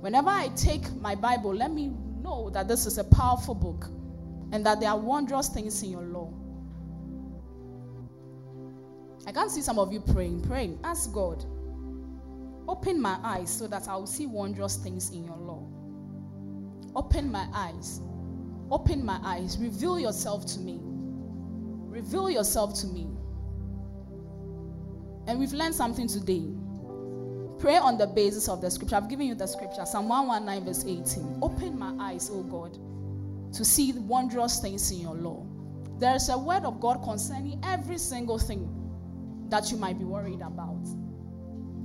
Whenever I take my Bible, let me know that this is a powerful book and that there are wondrous things in your law. I can see some of you praying, praying. Ask God, open my eyes so that I will see wondrous things in your law. Open my eyes. Open my eyes. Reveal yourself to me. Reveal yourself to me. And we've learned something today. Pray on the basis of the scripture. I've given you the scripture, Psalm 119, verse 18. Open my eyes, O God, to see wondrous things in your law. There is a word of God concerning every single thing that you might be worried about.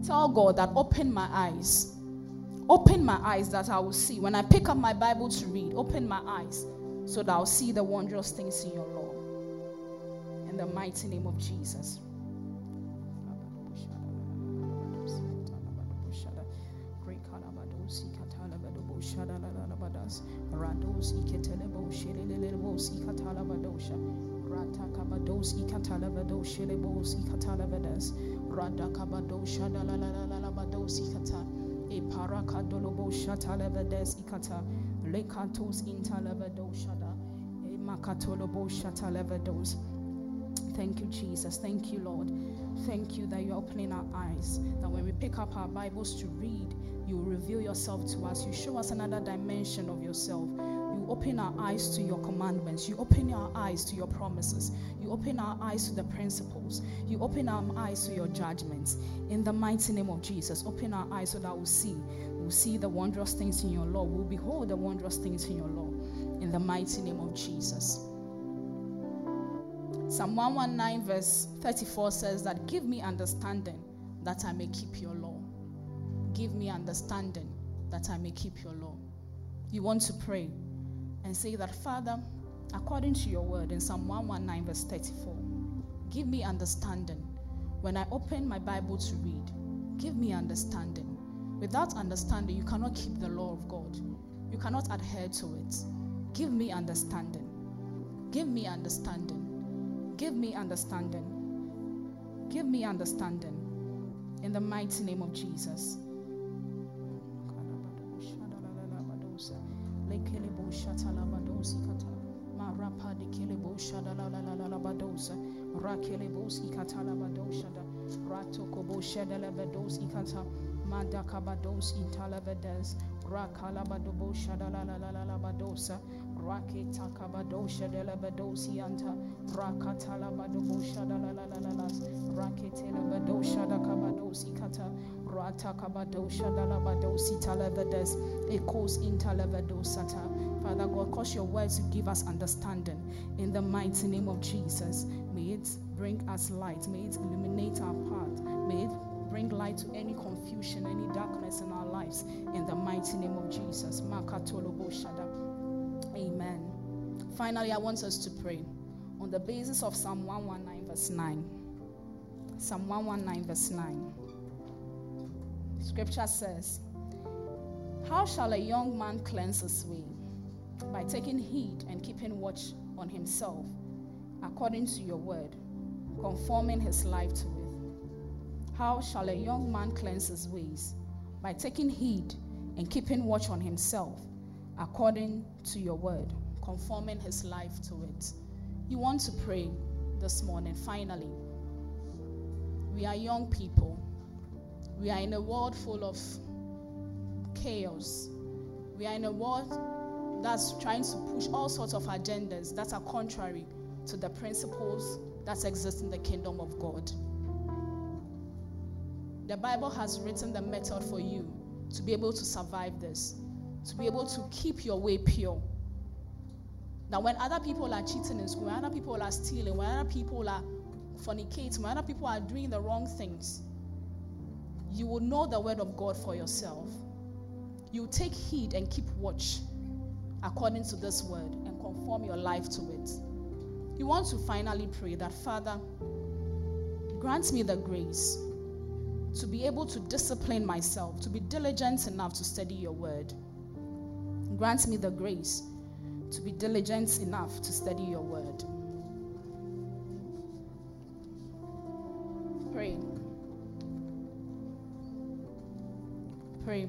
Tell God that open my eyes. Open my eyes that I will see. When I pick up my Bible to read, open my eyes so that I'll see the wondrous things in your law. In the mighty name of Jesus. rados ikatalabadas ikata lekatos shatalabados Thank you, Jesus. Thank you, Lord. Thank you that you're opening our eyes. That when we pick up our Bibles to read, you reveal yourself to us. You show us another dimension of yourself. Open our eyes to your commandments. You open our eyes to your promises. You open our eyes to the principles. You open our eyes to your judgments. In the mighty name of Jesus, open our eyes so that we'll see. We'll see the wondrous things in your law. We'll behold the wondrous things in your law. In the mighty name of Jesus. Psalm 119, verse 34 says that, Give me understanding that I may keep your law give me understanding that I may keep your law. You want to pray and say that, Father, according to your word in Psalm 119, verse 34, give me understanding. When I open my Bible to read, give me understanding. Without understanding, you cannot keep the law of God, you cannot adhere to it. Give me understanding. Give me understanding. Give me understanding. Give me understanding. In the mighty name of Jesus. Lekelebo shatalabadosi kata marapa kata raketa kabadosha delabadosi anta rakatalabadobosha dalalalalas raketelabadosa dakabadosi kata Father God, cause your words to give us understanding in the mighty name of Jesus. May it bring us light. May it illuminate our path. May it bring light to any confusion, any darkness in our lives. In the mighty name of Jesus. Amen. Finally, I want us to pray on the basis of Psalm 119, verse 9. Psalm 119, verse 9. Scripture says, How shall a young man cleanse his way? By taking heed and keeping watch on himself, according to your word, conforming his life to it. How shall a young man cleanse his ways? By taking heed and keeping watch on himself, according to your word, conforming his life to it. You want to pray this morning, finally. We are young people. We are in a world full of chaos. We are in a world that's trying to push all sorts of agendas that are contrary to the principles that exist in the kingdom of God. The Bible has written the method for you to be able to survive this, to be able to keep your way pure. That when other people are cheating in school, when other people are stealing, when other people are fornicating, when other people are doing the wrong things, you will know the word of God for yourself. You take heed and keep watch according to this word and conform your life to it. You want to finally pray that, Father, grant me the grace to be able to discipline myself, to be diligent enough to study your word. Grant me the grace to be diligent enough to study your word. Pray. Pray.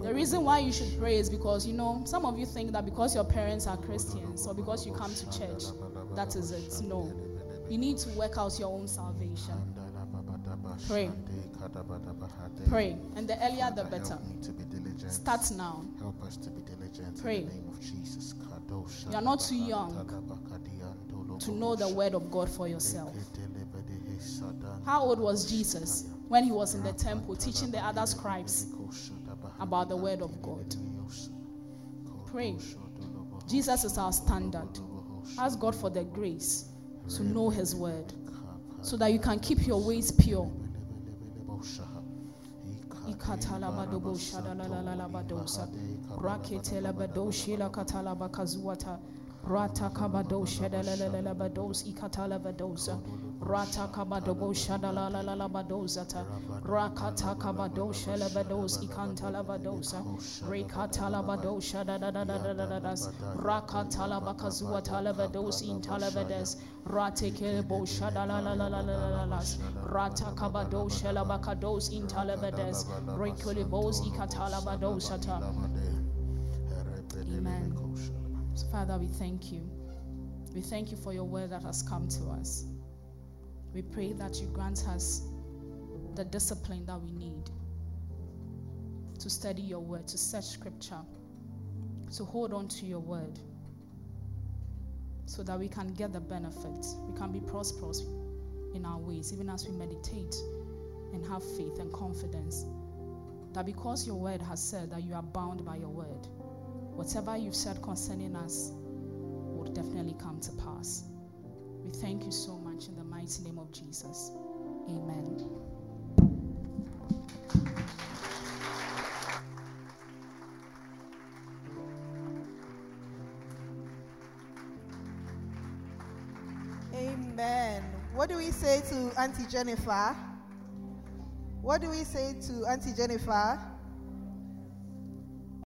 The reason why you should pray is because you know some of you think that because your parents are Christians or because you come to church, that is it. No. You need to work out your own salvation. Pray. Pray. And the earlier the better. Start now. Help us to be diligent Pray. in the name of Jesus. You are not too young to know the word of God for yourself. How old was Jesus when he was in the temple teaching the other scribes about the word of God? Pray. Jesus is our standard. Ask God for the grace to know his word so that you can keep your ways pure. Ikatalabadobo shadalalabadosa. Raketelabadoshila katalabakazuata. Rata kabado shadalalabados ikatalabadosa. Rata kabadobo shadalalabadosata. Rakata kabado shalabados ikantalabadosa. Rekatalabado shadadadadadadas. Rakatalabakazuatalabados intalabades. Ratekelebo shadalalalalas. Rata kabado shalabakados intalabades. Rekulibos ikatalabadosata. Amen. So, Father, we thank you. We thank you for your word that has come to us. We pray that you grant us the discipline that we need to study your word, to search scripture, to hold on to your word, so that we can get the benefits. We can be prosperous in our ways, even as we meditate and have faith and confidence that because your word has said that you are bound by your word, whatever you've said concerning us will definitely come to pass. We thank you so much in the mighty name of Jesus. Amen. Amen. What do we say to Auntie Jennifer? What do we say to Auntie Jennifer?